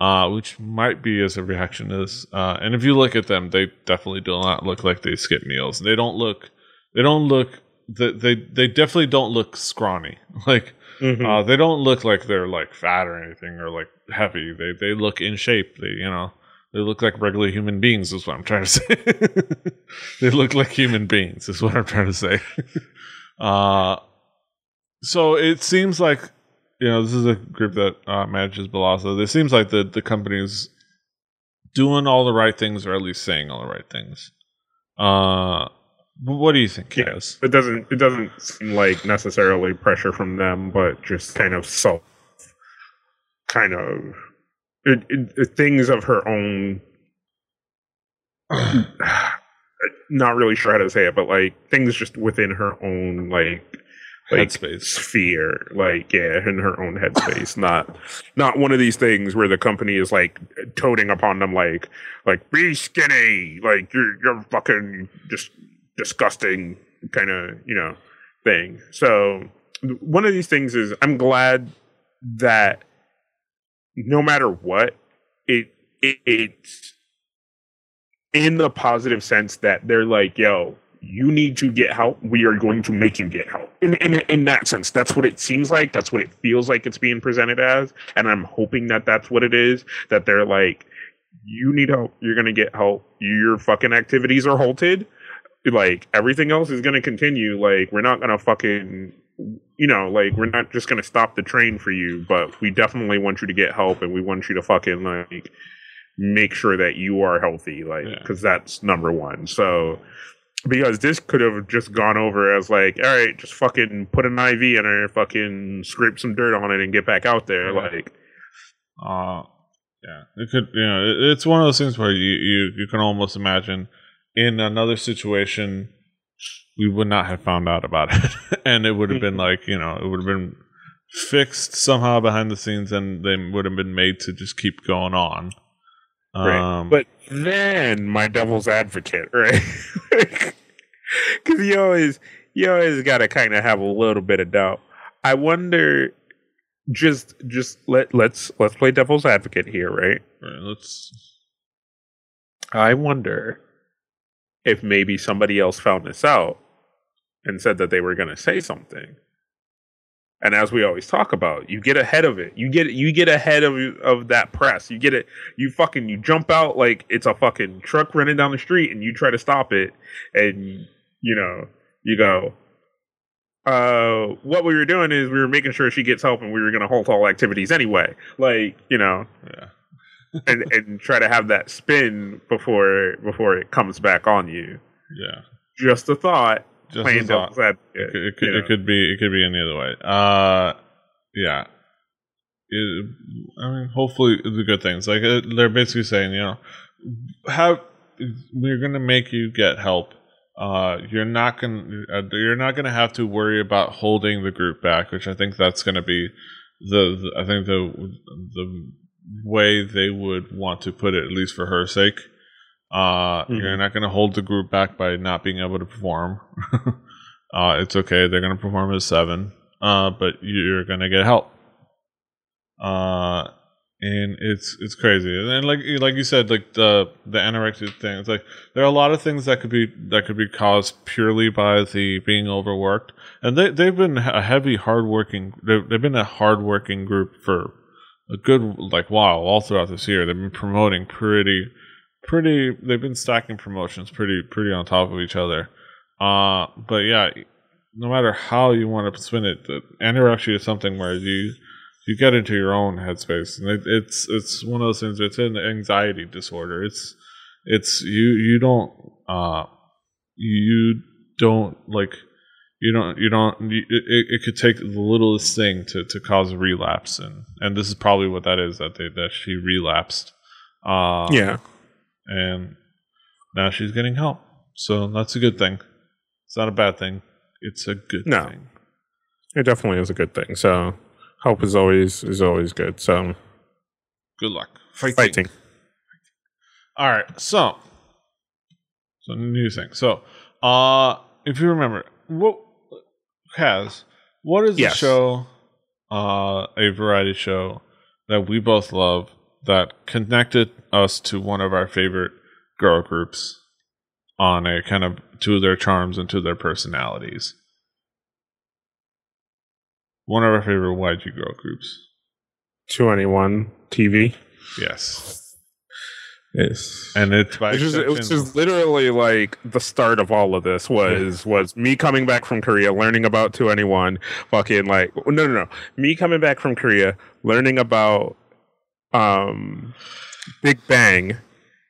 Uh, which might be as a reaction is uh, and if you look at them, they definitely do not look like they skip meals. They don't look they don't look they they, they definitely don't look scrawny. Like Mhm. uh, they don't look like they're like fat or anything or like heavy. They they look in shape. They you know they look like regular human beings. Is what I'm trying to say. they look like human beings. Is what I'm trying to say. uh, so it seems like you know this is a group that uh, manages Balasa. It seems like the the company's doing all the right things or at least saying all the right things. Uh, what do you think, Yeah. It doesn't it doesn't seem like necessarily pressure from them, but just kind of self kind of it, it, it- things of her own not really sure how to say it, but like things just within her own like like Headspace. sphere, like yeah, in her own headspace. not not one of these things where the company is like toting upon them like like be skinny, like you're you're fucking just disgusting kind of you know thing. So one of these things is I'm glad that no matter what, it, it it's in the positive sense that they're like, yo, you need to get help. We are going to make you get help. In, in in that sense, that's what it seems like. That's what it feels like it's being presented as. And I'm hoping that that's what it is. That they're like, you need help. You're gonna get help. Your fucking activities are halted. Like everything else is gonna continue. Like we're not gonna fucking you know, like we're not just gonna stop the train for you, but we definitely want you to get help, and we want you to fucking like make sure that you are healthy, like Yeah. because that's number one. So because this could have just gone over as like, all right, just fucking put an IV in her, fucking scrape some dirt on it, and get back out there. Yeah. Like, Uh yeah. It could you know, it, it's one of those things where you, you you can almost imagine in another situation we would not have found out about it. and it would have been like, you know, it would have been fixed somehow behind the scenes and they would have been made to just keep going on. Right. Um but then my devil's advocate, right? Because you always, you always got to kind of have a little bit of doubt. I wonder, just, just let let's let's play devil's advocate here, right? right, let's I wonder if maybe somebody else found this out and said that they were going to say something. And as we always talk about, you get ahead of it. You get you get ahead of of that press. You get it. You fucking you jump out like it's a fucking truck running down the street, and you try to stop it, and you know you go. Uh, what we were doing is we were making sure she gets help, and we were going to halt all activities anyway. Like you know, yeah. And and try to have that spin before before it comes back on you. Yeah. Just a thought. Just a thought. advocate. It, could- it could it could be it could be any other way. Uh, yeah. It, I mean, hopefully the good things. Like uh, they're basically saying, you know, have we're gonna make you get help. Uh, you're not gonna uh, you're not gonna have to worry about holding the group back, which I think that's gonna be the, the I think the the way they would want to put it, at least for her sake. Uh, Mhm. You're not going to hold the group back by not being able to perform. uh, it's okay. They're going to perform as seven. uh, but you're gonna get help. Uh, and it's it's crazy. And then like like you said, like the the anorexia thing. It's like there are a lot of things that could be that could be caused purely by the being overworked. And they they've been a heavy hardworking. They've, they've been a hardworking group for a good like while all throughout this year. They've been promoting pretty pretty. They've been stacking promotions pretty pretty on top of each other. Uh, but yeah, no matter how you want to spin it, the anorexia is something where you you get into your own headspace, and it, it's it's one of those things. It's an anxiety disorder. It's it's you you don't uh you don't like you don't you don't it, it could take the littlest thing to, to cause a relapse and and this is probably what that is that they that she relapsed. Uh yeah. and now she's getting help. So that's a good thing. It's not a bad thing. It's a good No. thing. It definitely is a good thing. So help is always is always good. So good luck. Fighting, fighting. All right so so new thing. So uh if you remember what has what is Yes. the show uh a variety show that we both love that connected us to one of our favorite girl groups on a kind of to their charms and to their personalities? One of our favorite YG girl groups. 2NE1 tv yes yes. And it's by which is, which is literally like the start of all of this was was me coming back from Korea, learning about 2NE1, fucking like no no no, me coming back from Korea, learning about um Big Bang,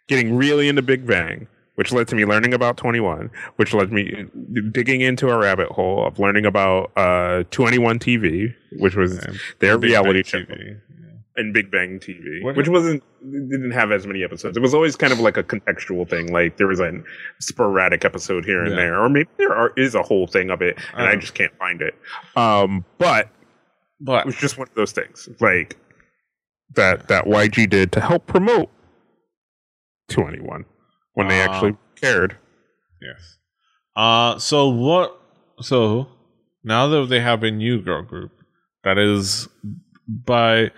getting really into Big Bang, which led to me learning about 2NE1, which led me digging into a rabbit hole of learning about uh 2NE1 TV, which was and their reality Bang show. TV. And Big Bang TV, What- which wasn't didn't have as many episodes. It was always kind of like a contextual thing. Like there was a sporadic episode here and Yeah. there, or maybe there are, is a whole thing of it, and I Um, just can't find it. Um, but but it was just one of those things, like that that YG did to help promote 2NE1 when they Ah. actually cared. Yes. Uh so what so now that they have a new girl group that is by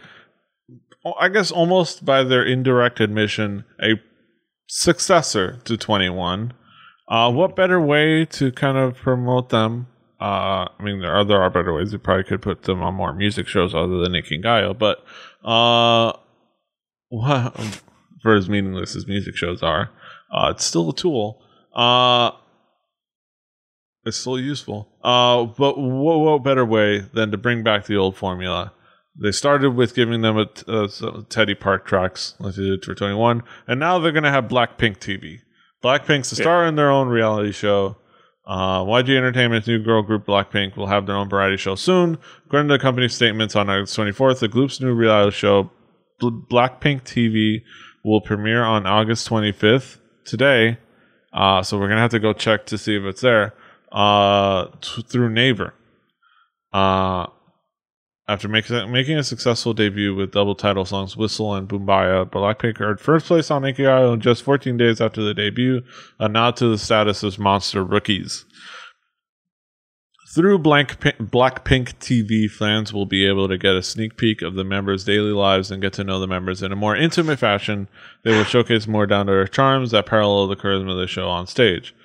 I guess almost by their indirect admission a successor to 2NE1 uh what better way to kind of promote them uh I mean there are there are better ways you probably could put them on more music shows other than Inkigayo but uh what for as meaningless as music shows are uh, it's still a tool. Uh, it's still useful. Uh, but what, what better way than to bring back the old formula? They started with giving them a, uh, some Teddy Park tracks, like they did for 2NE1, and now they're going to have Blackpink TV. Blackpink's a star in their own reality show. Uh, YG Entertainment's new girl group Blackpink will have their own variety show soon. According to the company's statements on August 24th, the group's new reality show, Bl- Blackpink TV, will premiere on August 25th, today. Uh, so we're going to have to go check to see if it's there uh, t- through Naver. Uh, after making a successful debut with double title songs Whistle and Boombayah, Blackpink earned first place on Island just 14 days after the debut, a nod to the status as monster rookies. Through Blackpink TV, fans will be able to get a sneak peek of the members' daily lives and get to know the members in a more intimate fashion. They will showcase more down to earth charms that parallel the charisma of the show on stage.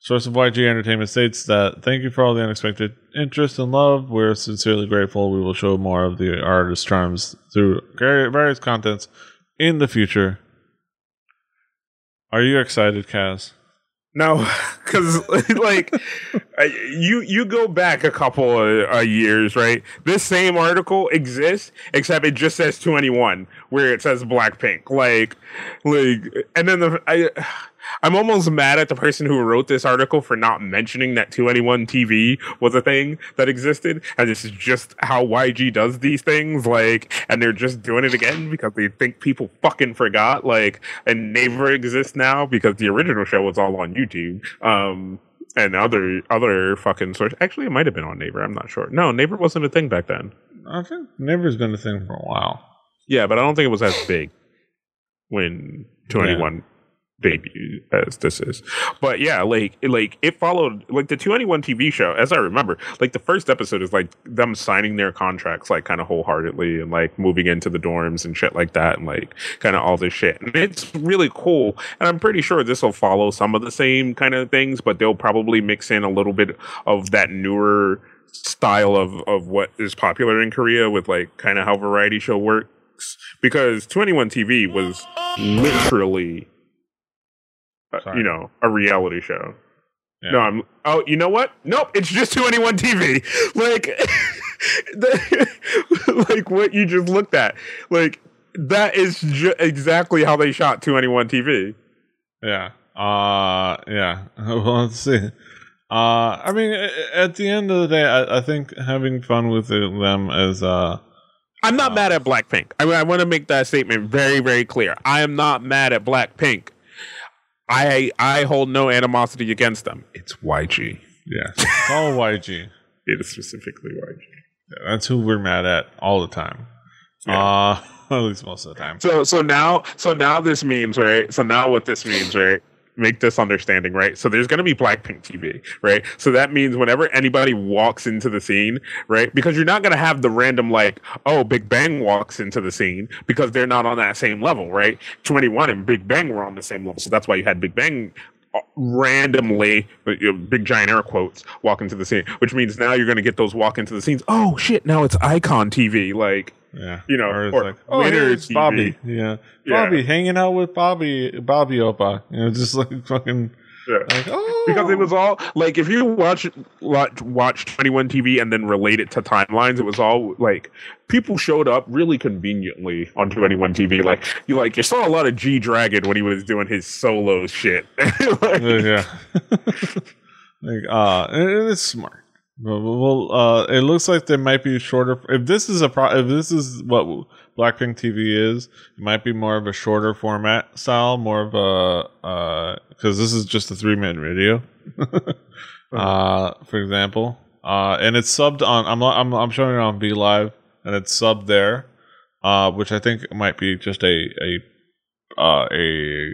Source of YG Entertainment states that thank you for all the unexpected interest and love. We're sincerely grateful. We will show more of the artist's charms through various contents in the future. Are you excited, Kaz? No, because like you you go back a couple of uh, years, right? This same article exists, except it just says 2NE1, where it says Blackpink. Like, like, and then the I. I'm almost mad at the person who wrote this article for not mentioning that 2NE1 TV was a thing that existed. And this is just how YG does these things. Like, and they're just doing it again because they think people fucking forgot. Like, and Naver exists now because the original show was all on YouTube. Um, and other, other fucking source. Actually, it might have been on Naver. I'm not sure. No, Naver wasn't a thing back then. I think Naver's been a thing for a while. Yeah, but I don't think it was as big when 2NE1 debut as this is. But yeah, like like it followed like the 2NE1 TV show, as I remember, like the first episode is like them signing their contracts like kind of wholeheartedly and like moving into the dorms and shit like that and like kind of all this shit. And it's really cool. And I'm pretty sure this will follow some of the same kind of things, but they'll probably mix in a little bit of that newer style of of what is popular in Korea with like kind of how variety show works because 2NE1 TV was literally uh, you know, a reality show. Yeah. No, I'm. Oh, you know what? Nope. It's just 2NE1 TV. Like, the, like what you just looked at. Like that is ju- exactly how they shot 2NE1 TV. Yeah. Uh. Yeah. well, let's see. Uh. I mean, at the end of the day, I, I think having fun with them is uh. I'm not uh, mad at Blackpink. I, I want to make that statement very, very clear. I am not mad at Blackpink. I I hold no animosity against them. It's YG. Yeah, it's all YG. it is specifically YG. Yeah, that's who we're mad at all the time. Yeah. Uh, at least most of the time. So so now so now this means right. So now what this means right make this understanding, right? So there's going to be Blackpink TV, right? So that means whenever anybody walks into the scene, right? Because you're not going to have the random like, oh, Big Bang walks into the scene because they're not on that same level, right? 2NE1 and Big Bang were on the same level. So that's why you had Big Bang randomly, uh, you know, big giant air quotes, walk into the scene, which means now you're going to get those walk into the scenes. Oh shit! Now it's iKON TV, like yeah, you know, or, or like, oh, it's TV. Bobby, yeah. yeah, Bobby hanging out with Bobby, Bobby Oppa, you know, just like fucking. Yeah. Like, oh. Because it was all like if you watch watch watch 2NE1 TV and then relate it to timelines, it was all like people showed up really conveniently on 2NE1 TV. Like you like you saw a lot of G Dragon when he was doing his solo shit. like, yeah. like uh it's smart. Well, uh, it looks like there might be shorter. If this is a pro, if this is what Blackpink TV is, it might be more of a shorter format style, more of a uh, because this is just a three minute video. uh, for example, uh, and it's subbed on. I'm I'm I'm showing it on V Live, and it's subbed there, uh, which I think might be just a a uh, a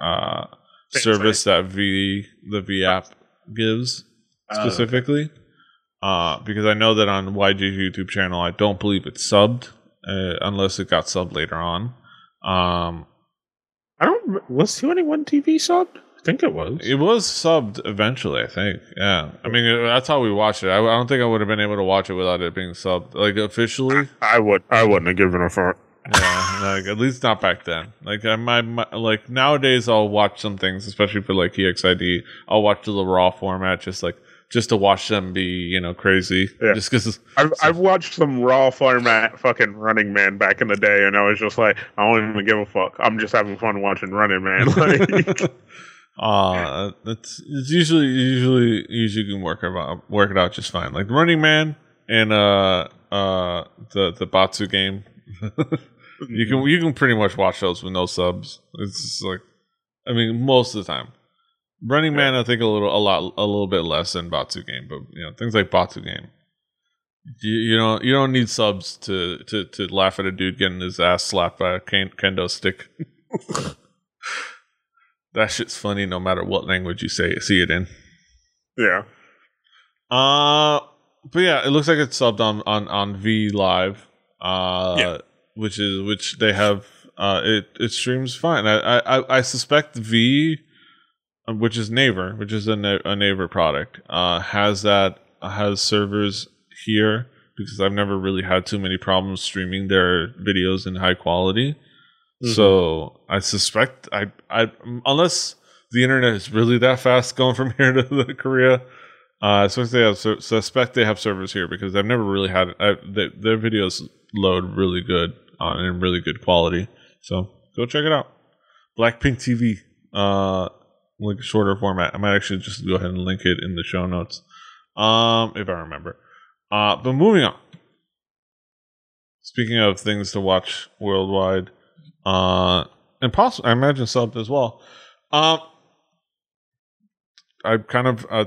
uh service that V the V app gives oh, specifically. Uh, because I know that on YG's YouTube channel, I don't believe it's subbed uh, unless it got subbed later on. Um, I don't. Was 2NE1 TV subbed? I think it was. It was subbed eventually. I think. Yeah. I mean, uh, that's how we watched it. I, I don't think I would have been able to watch it without it being subbed. Like officially, I, I would. I wouldn't have given a fuck. yeah, like at least not back then. Like I my, my like nowadays, I'll watch some things, especially for like EXID. I'll watch the raw format, just like just to watch them be, you know, crazy. Yeah. Just because I've, so. I've watched some raw format fucking Running Man back in the day, and I was just like, I don't even give a fuck. I'm just having fun watching Running Man. Like, uh it's it's usually usually usually you can work about work it out just fine. Like Running Man and uh uh the the Batsu game. you can you can pretty much watch those with no subs. It's just like I mean most of the time. Running Man, I think a little, a lot, a little bit less than Batsu game, but you know things like Batsu game. You, you don't you don't need subs to, to to laugh at a dude getting his ass slapped by a kendo stick. that shit's funny no matter what language you say see it in. Yeah. Uh but yeah, it looks like it's subbed on on on V Live. Uh yeah. which is which they have uh it it streams fine. I I I suspect V which is Naver, which is a, Na- a Naver product, uh, has that uh, has servers here because I've never really had too many problems streaming their videos in high quality. Mm-hmm. So I suspect I I unless the internet is really that fast going from here to the Korea, uh, I suspect they have suspect they have servers here because I've never really had I, they, their videos load really good on in really good quality. So go check it out. Blackpink TV. Uh, like shorter format. I might actually just go ahead and link it in the show notes, um, if I remember. Uh, but moving on. Speaking of things to watch worldwide, uh, and possibly I imagine subbed as well. Um, I'm kind of uh,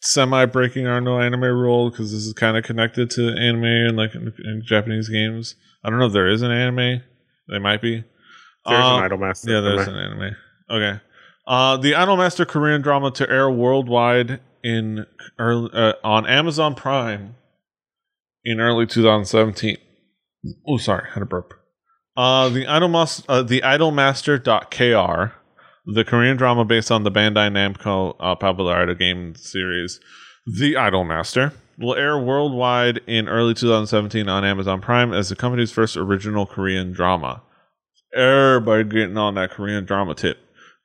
semi breaking our no anime rule because this is kind of connected to anime and like in, in, Japanese games. I don't know if there is an anime. They might be. There's um, an Idolmaster. Yeah, there's an anime. Okay. Uh, the Idolmaster Korean drama to air worldwide in early, uh, on Amazon Prime in early 2017. Oh, sorry, had a burp. Uh, the Idolmaster, uh, the Idolmaster.kr, the Korean drama based on the Bandai Namco uh, popular game series, The Idolmaster, will air worldwide in early 2017 on Amazon Prime as the company's first original Korean drama. Everybody getting on that Korean drama tip.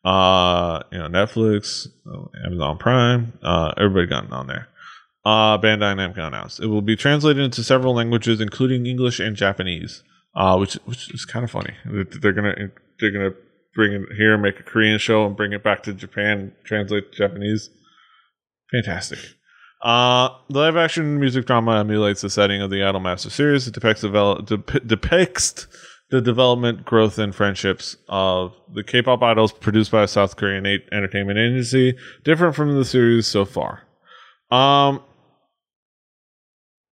Uh, you know, Netflix, uh, Amazon Prime, uh, everybody gotten on there. Uh, Bandai Namco announced it will be translated into several languages, including English and Japanese. Uh, which which is kind of funny. They're gonna they're gonna bring it here, make a Korean show, and bring it back to Japan, translate to Japanese. Fantastic. Uh, the live action music drama emulates the setting of the Idolmaster series. It depicts, develop, dep- depicts the development, growth, and friendships of the K pop idols produced by a South Korean entertainment agency, different from the series so far. Um,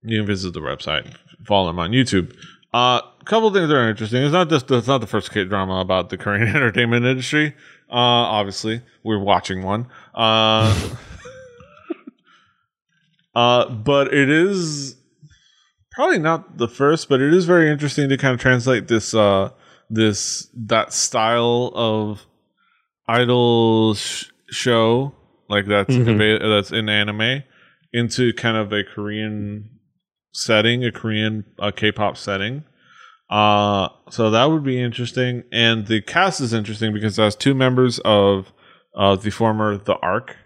you can visit the website, follow them on YouTube. A uh, couple things that are interesting. It's not just it's not the first K drama about the Korean entertainment industry. Uh, obviously, we're watching one. Uh, uh, but it is probably not the first, but it is very interesting to kind of translate this uh, this that style of idol sh- show like that's mm-hmm. that's in anime into kind of a Korean setting, a Korean uh, K-pop setting. Uh, so that would be interesting, and the cast is interesting because it has two members of uh, the former The Ark.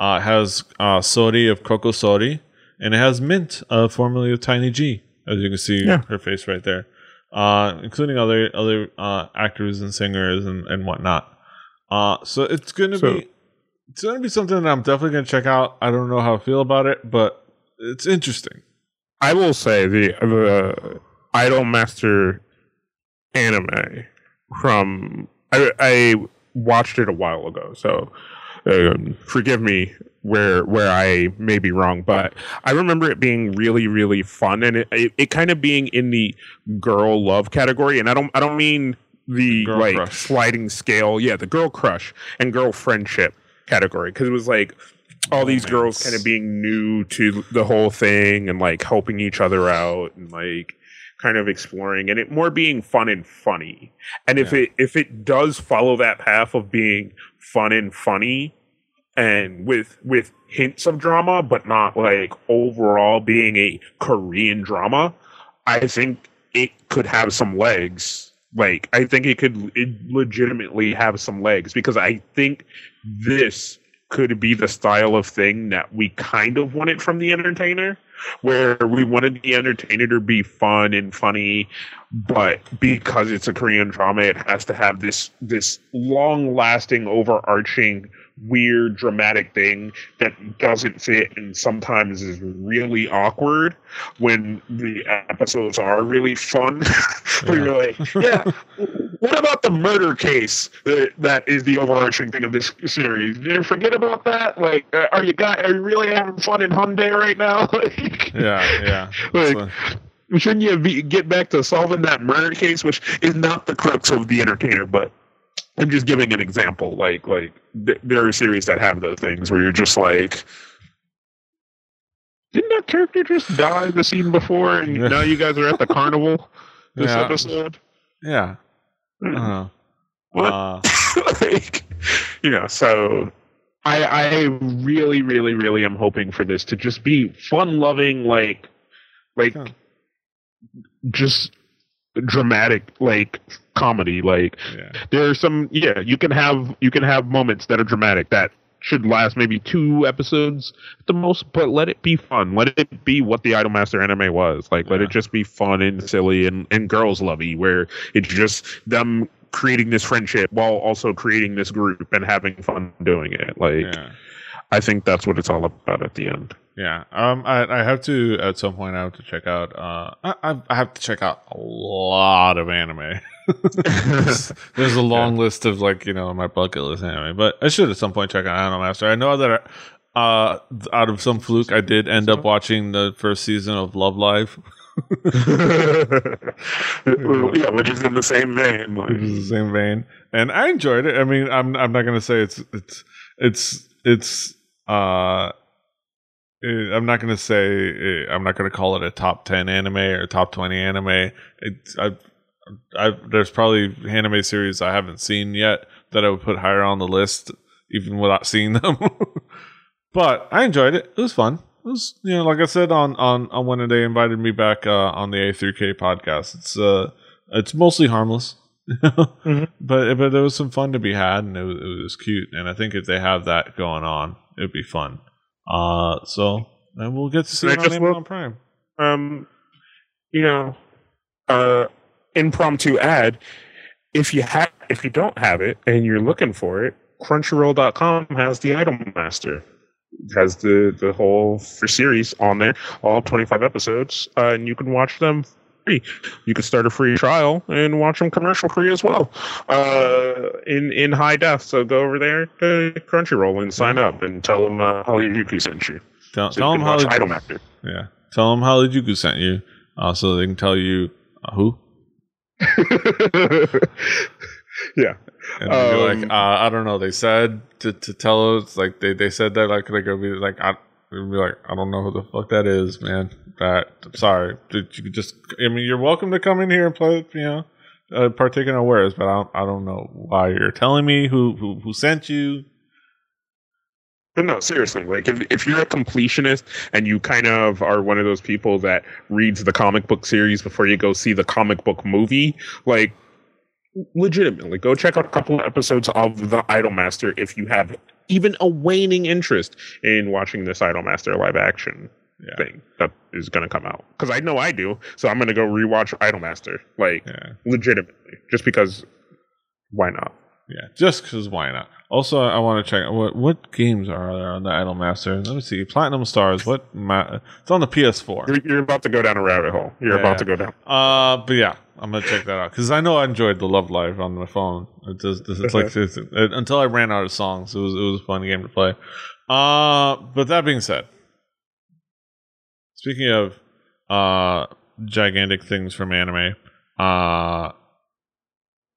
uh, has uh, Sori of Coco Sori, and it has Mint, uh, formerly of Tiny G, as you can see yeah. her face right there, uh, including other other uh, actors and singers and, and whatnot. Uh, so it's gonna so, be it's gonna be something that I'm definitely gonna check out. I don't know how I feel about it, but it's interesting. I will say the the Idol Master anime from I, I watched it a while ago, so um, forgive me where where I may be wrong, but I remember it being really really fun and it it, it kind of being in the girl love category, and I don't I don't mean the girl like crush. sliding scale, yeah, the girl crush and girl friendship category. Because it was like all these girls kind of being new to the whole thing and like helping each other out and like kind of exploring and it more being fun and funny. And if it if it does follow that path of being fun and funny and with with hints of drama but not like overall being a Korean drama, I think it could have some legs. Like I think it could it legitimately have some legs because I think this could be the style of thing that we kind of wanted from the entertainer where we wanted the entertainer to be fun and funny, but because it's a Korean drama, it has to have this this long lasting, overarching, weird, dramatic thing that doesn't fit and sometimes is really awkward when the episodes are really fun. Yeah. you're like, yeah, what about the murder case that, that is the overarching thing of this series? Did you forget about that? Like, uh, are you guys, are you really having fun in Hyundai right now? yeah, yeah. Like, so. shouldn't you be, get back to solving that murder case, which is not the crux of the entertainer, but I'm just giving an example. Like, like th- there are series that have those things where you're just like, didn't that character just die the scene before, and now you guys are at the carnival this yeah. episode? Yeah. Uh-huh. What? Uh. like, you know, so I, I really, really, really am hoping for this to just be fun loving, like, like, huh. just dramatic, like comedy. Like, yeah. there are some, yeah, you can have you can have moments that are dramatic that should last maybe two episodes at the most, but let it be fun. Let it be what the Idolmaster anime was. Like, yeah. let it just be fun and silly and, and girls lovey, where it's just them creating this friendship while also creating this group and having fun doing it. Like, yeah. I think that's what it's all about at the end. Yeah. Um. I, I have to at some point. I have to check out. Uh. I I have to check out a lot of anime. there's, there's, a long yeah. list of like you know my bucket list anime, but I should at some point check out Idolmaster. I know that. Uh, out of some fluke, I did end up watching the first season of Love Live. yeah, which is in the same vein. Like. The same vein, and I enjoyed it. I mean, I'm I'm not gonna say it's it's it's it's uh. I'm not gonna say I'm not gonna call it a top ten anime or top twenty anime. It's I, I there's probably anime series I haven't seen yet that I would put higher on the list even without seeing them. but I enjoyed it. It was fun. It was you know like I said on on on when they invited me back uh, on the A3K podcast. It's uh it's mostly harmless. mm-hmm. But but there was some fun to be had, and it was, it was cute. And I think if they have that going on, it'd be fun. Uh, so and we'll get to see it on Amazon Prime. Um, you know, uh, impromptu ad. If you have, if you don't have it, and you're looking for it, Crunchyroll.com has the Idolmaster. It has the the whole series on there, all 25 episodes, uh, and you can watch them free. You can start a free trial and watch them commercial free as well, uh, in in high def. So go over there to Crunchyroll and sign up and tell them uh, Holly Yuki sent you. Tell, so tell them Holly Idolmaster. Yeah, tell them Holly Juku sent you, uh, so they can tell you uh, who. yeah. And um, like, uh, I don't know. They said to, to tell us like they, they said that like they go be like I be like I don't know who the fuck that is, man. That sorry. Did you just? I mean, you're welcome to come in here and play. You know, uh, partake in our wares, but I don't, I don't know why you're telling me who who, who sent you. But no, seriously, like if, if you're a completionist and you kind of are one of those people that reads the comic book series before you go see the comic book movie, like legitimately go check out a couple of episodes of the Idolmaster if you have even a waning interest in watching this Idolmaster live action yeah. thing that is going to come out because I know I do. So I'm going to go rewatch Idolmaster, like yeah. legitimately, just because. Why not? Yeah, just because why not? Also, I want to check what what games are there on the Idolmaster. Let me see. Platinum Stars. What? Ma- it's on the PS4. You're, you're, about to go down a rabbit hole. You're yeah. about to go down. Uh, but yeah, I'm gonna check that out because I know I enjoyed the Love Live on my phone. It just, it's like it's, it, until I ran out of songs, it was it was a fun game to play. Uh, but that being said, speaking of uh gigantic things from anime, uh,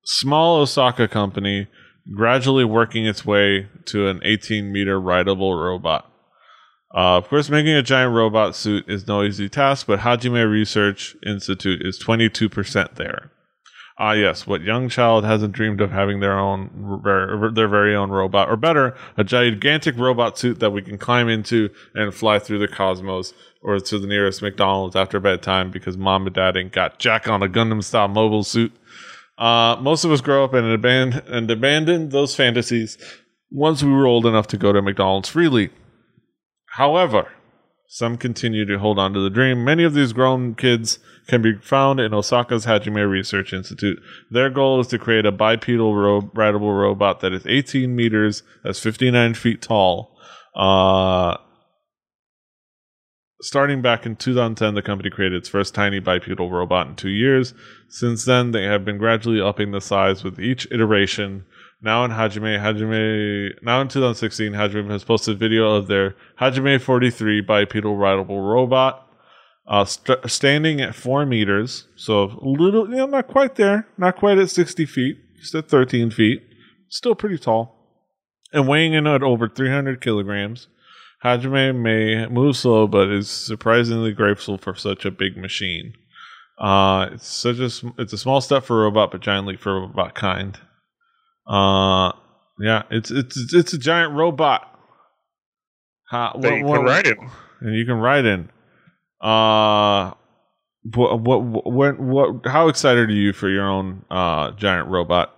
small Osaka company gradually working its way to an 18 meter rideable robot. Uh, of course, making a giant robot suit is no easy task, but Hajime Research Institute is 22% there. Ah, yes, what young child hasn't dreamed of having their own, their very own robot, or better, a gigantic robot suit that we can climb into and fly through the cosmos, or to the nearest McDonald's after bedtime because mom and dad ain't got jack on a Gundam style mobile suit. Uh, most of us grow up and abandon and abandoned those fantasies once we were old enough to go to McDonald's freely. However, some continue to hold on to the dream. Many of these grown kids can be found in Osaka's Hajime Research Institute. Their goal is to create a bipedal ro- rideable robot that is 18 meters, that's 59 feet tall. Uh, starting back in 2010, the company created its first tiny bipedal robot in two years. Since then, they have been gradually upping the size with each iteration now in Hajime, Hajime, now in 2016, Hajime has posted video of their Hajime 43 bipedal rideable robot, uh, st- standing at four meters, so a little, you know, not quite there, not quite at 60 feet, just at 13 feet, still pretty tall, and weighing in at over 300 kilograms. Hajime may move slow, but is surprisingly graceful for such a big machine. Uh, it's such a it's a small step for a robot, but giant leap for a robot kind. Uh, yeah, it's it's it's a giant robot. How, what, you can ride in, and you can ride in. Uh, what what what what? How excited are you for your own uh giant robot?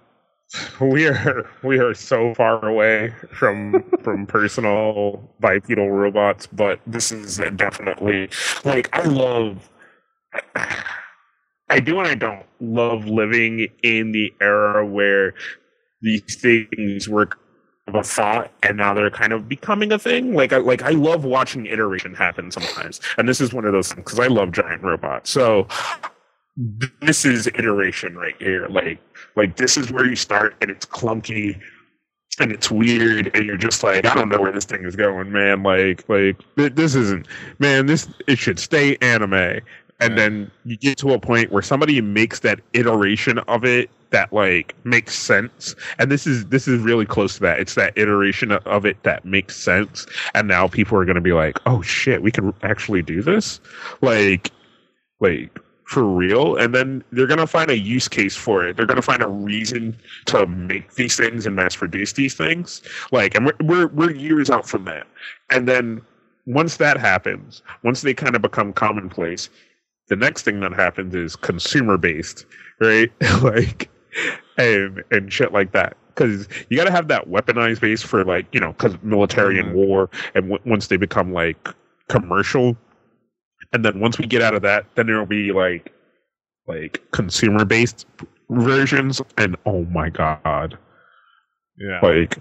We are we are so far away from from personal bipedal robots, but this is definitely like I love. I do and I don't love living in the era where these things were of a thought and now they're kind of becoming a thing. Like I like I love watching iteration happen sometimes. And this is one of those things because I love giant robots. So this is iteration right here. Like like this is where you start and it's clunky and it's weird and you're just like I don't know where this thing is going, man. Like like this isn't man, this it should stay anime and then you get to a point where somebody makes that iteration of it that like makes sense. And this is this is really close to that. It's that iteration of it that makes sense. And now people are going to be like oh shit we can actually do this? Like like for real? And then they're going to find a use case for it. They're going to find a reason to make these things and mass produce these things. Like and we're, we're we're years out from that. And then once that happens once they kind of become commonplace the next thing that happens is consumer based right? Like and and shit like that because you got to have that weaponized base for like you know because military and Mhm. war and w- once they become like commercial and then once we get out of that then there'll be like like consumer based versions and oh my god Yeah. like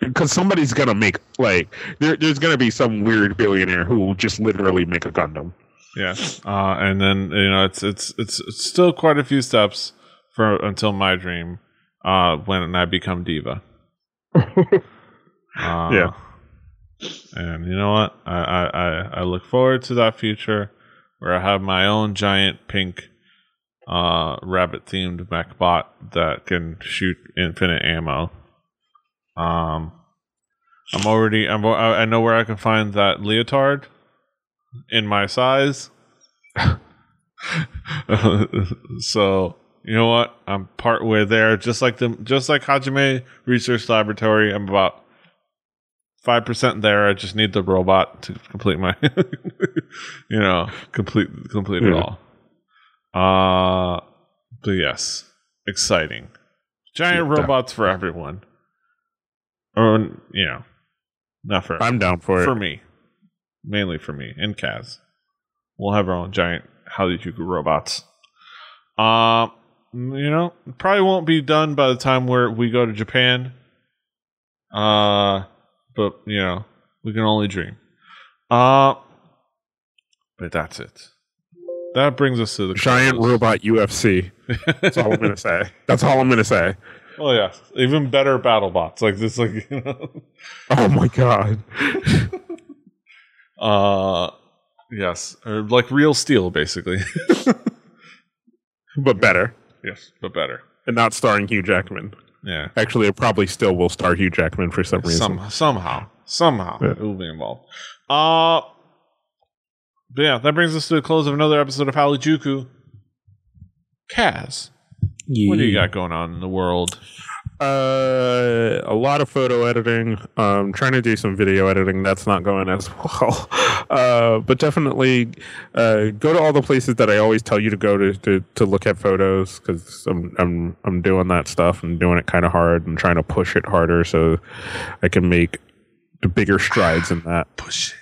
because somebody's gonna make like there, there's gonna be some weird billionaire who will just literally make a gundam Yeah. Uh, and then you know it's it's it's it's still quite a few steps for until my dream uh, when I become diva. Uh, Yeah. And you know what? I, I, I, I look forward to that future where I have my own giant pink uh, rabbit themed mech bot that can shoot infinite ammo. Um, I'm already I'm I I know where I can find that leotard in my size. so you know what? I'm part way there. Just like the just like Hajime Research Laboratory, I'm about five percent there. I just need the robot to complete my, you know, complete complete it all. Uh, but yes, exciting. Giant Yeah. robots for everyone. Or you know, not for i'm down for it for me, mainly for me and Kaz. We'll have our own giant Halleyuku robots. Uh, you know, probably won't be done by the time where we go to Japan. Uh, but you know, we can only dream. Uh, but that's it. That brings us to the giant close. robot ufc that's all i'm gonna say that's all i'm gonna say oh yeah, even better battle bots like this. Like you know. oh my god Uh, yes, or like real steel, basically. but better yes, but better. and not starring hugh jackman Yeah, actually it probably still will star hugh jackman for some reason some somehow, somehow Yeah. it will be involved. Uh, but yeah, that brings us to the close of another episode of Halijuku. Kaz, what do you got going on in the world? Uh, a lot of photo editing. Um, trying to do some video editing. That's not going as well. Uh, but definitely, uh, go to all the places that I always tell you to go to to, to look at photos because I'm I'm I'm doing that stuff and doing it kind of hard and trying to push it harder so I can make the bigger strides in that. Push it.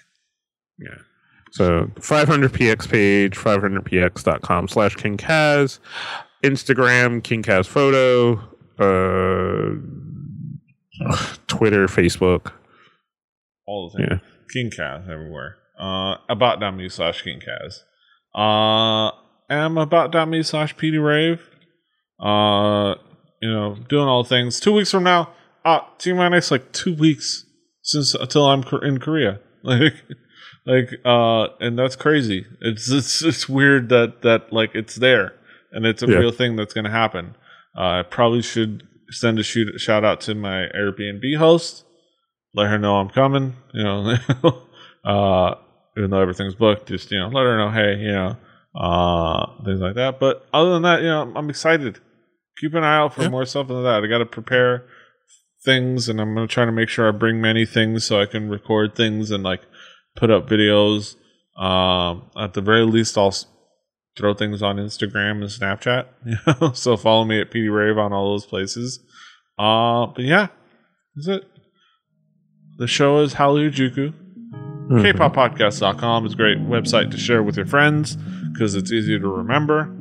Yeah. So 500px page, 500px.com slash King Kaz, Instagram, King Kaz photo, uh, Twitter, Facebook. All the things. Yeah. King Kaz everywhere. Uh, about.me slash King Kaz. Uh, am about about.me slash PD Rave. Uh, you know, doing all the things. Two weeks from now, uh, T minus like two weeks since until I'm in Korea. Like, like, uh, and that's crazy. It's it's it's weird that that like it's there and it's a Yeah. real thing that's gonna happen. Uh, I probably should send a shoot, shout out to my Airbnb host let her know I'm coming. You know, uh, even though everything's booked, just you know, let her know, hey, you know, uh, things like that. But other than that, you know, I'm, excited. Keep an eye out for Yeah. more stuff than that. I got to prepare things, and I'm gonna try to make sure I bring many things so I can record things and like put up videos. Um, at the very least, I'll throw things on Instagram and Snapchat. You know, so follow me at PD Rave on all those places. Uh, but yeah, is it. The show is Hallelujah Kpoppodcast.com is a great website to share with your friends because it's easy to remember.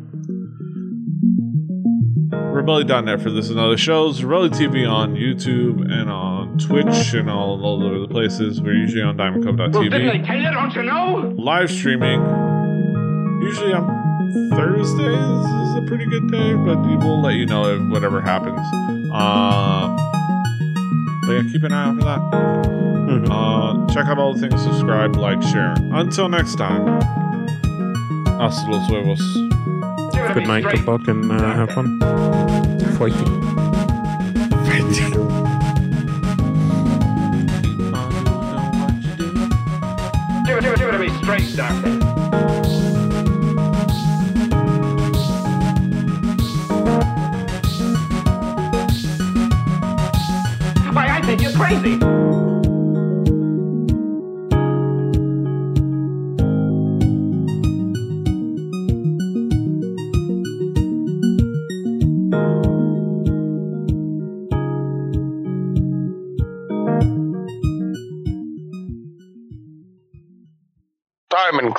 Rebelli.net for this and other shows. Rebelli TV on YouTube and on Twitch and all, all over the places. We're usually on Well, didn't I DiamondCove.tv. tell you, don't you know? Live streaming. Usually on Thursdays is a pretty good day, but we will let you know if whatever happens. Uh, but yeah, keep an eye out for that. Uh, check out all the things, subscribe, like, share. Until next time, Hasta los huevos. Good night. Good luck and uh, have fun. Fighting. Give it, give it, give it to me straight, Doctor.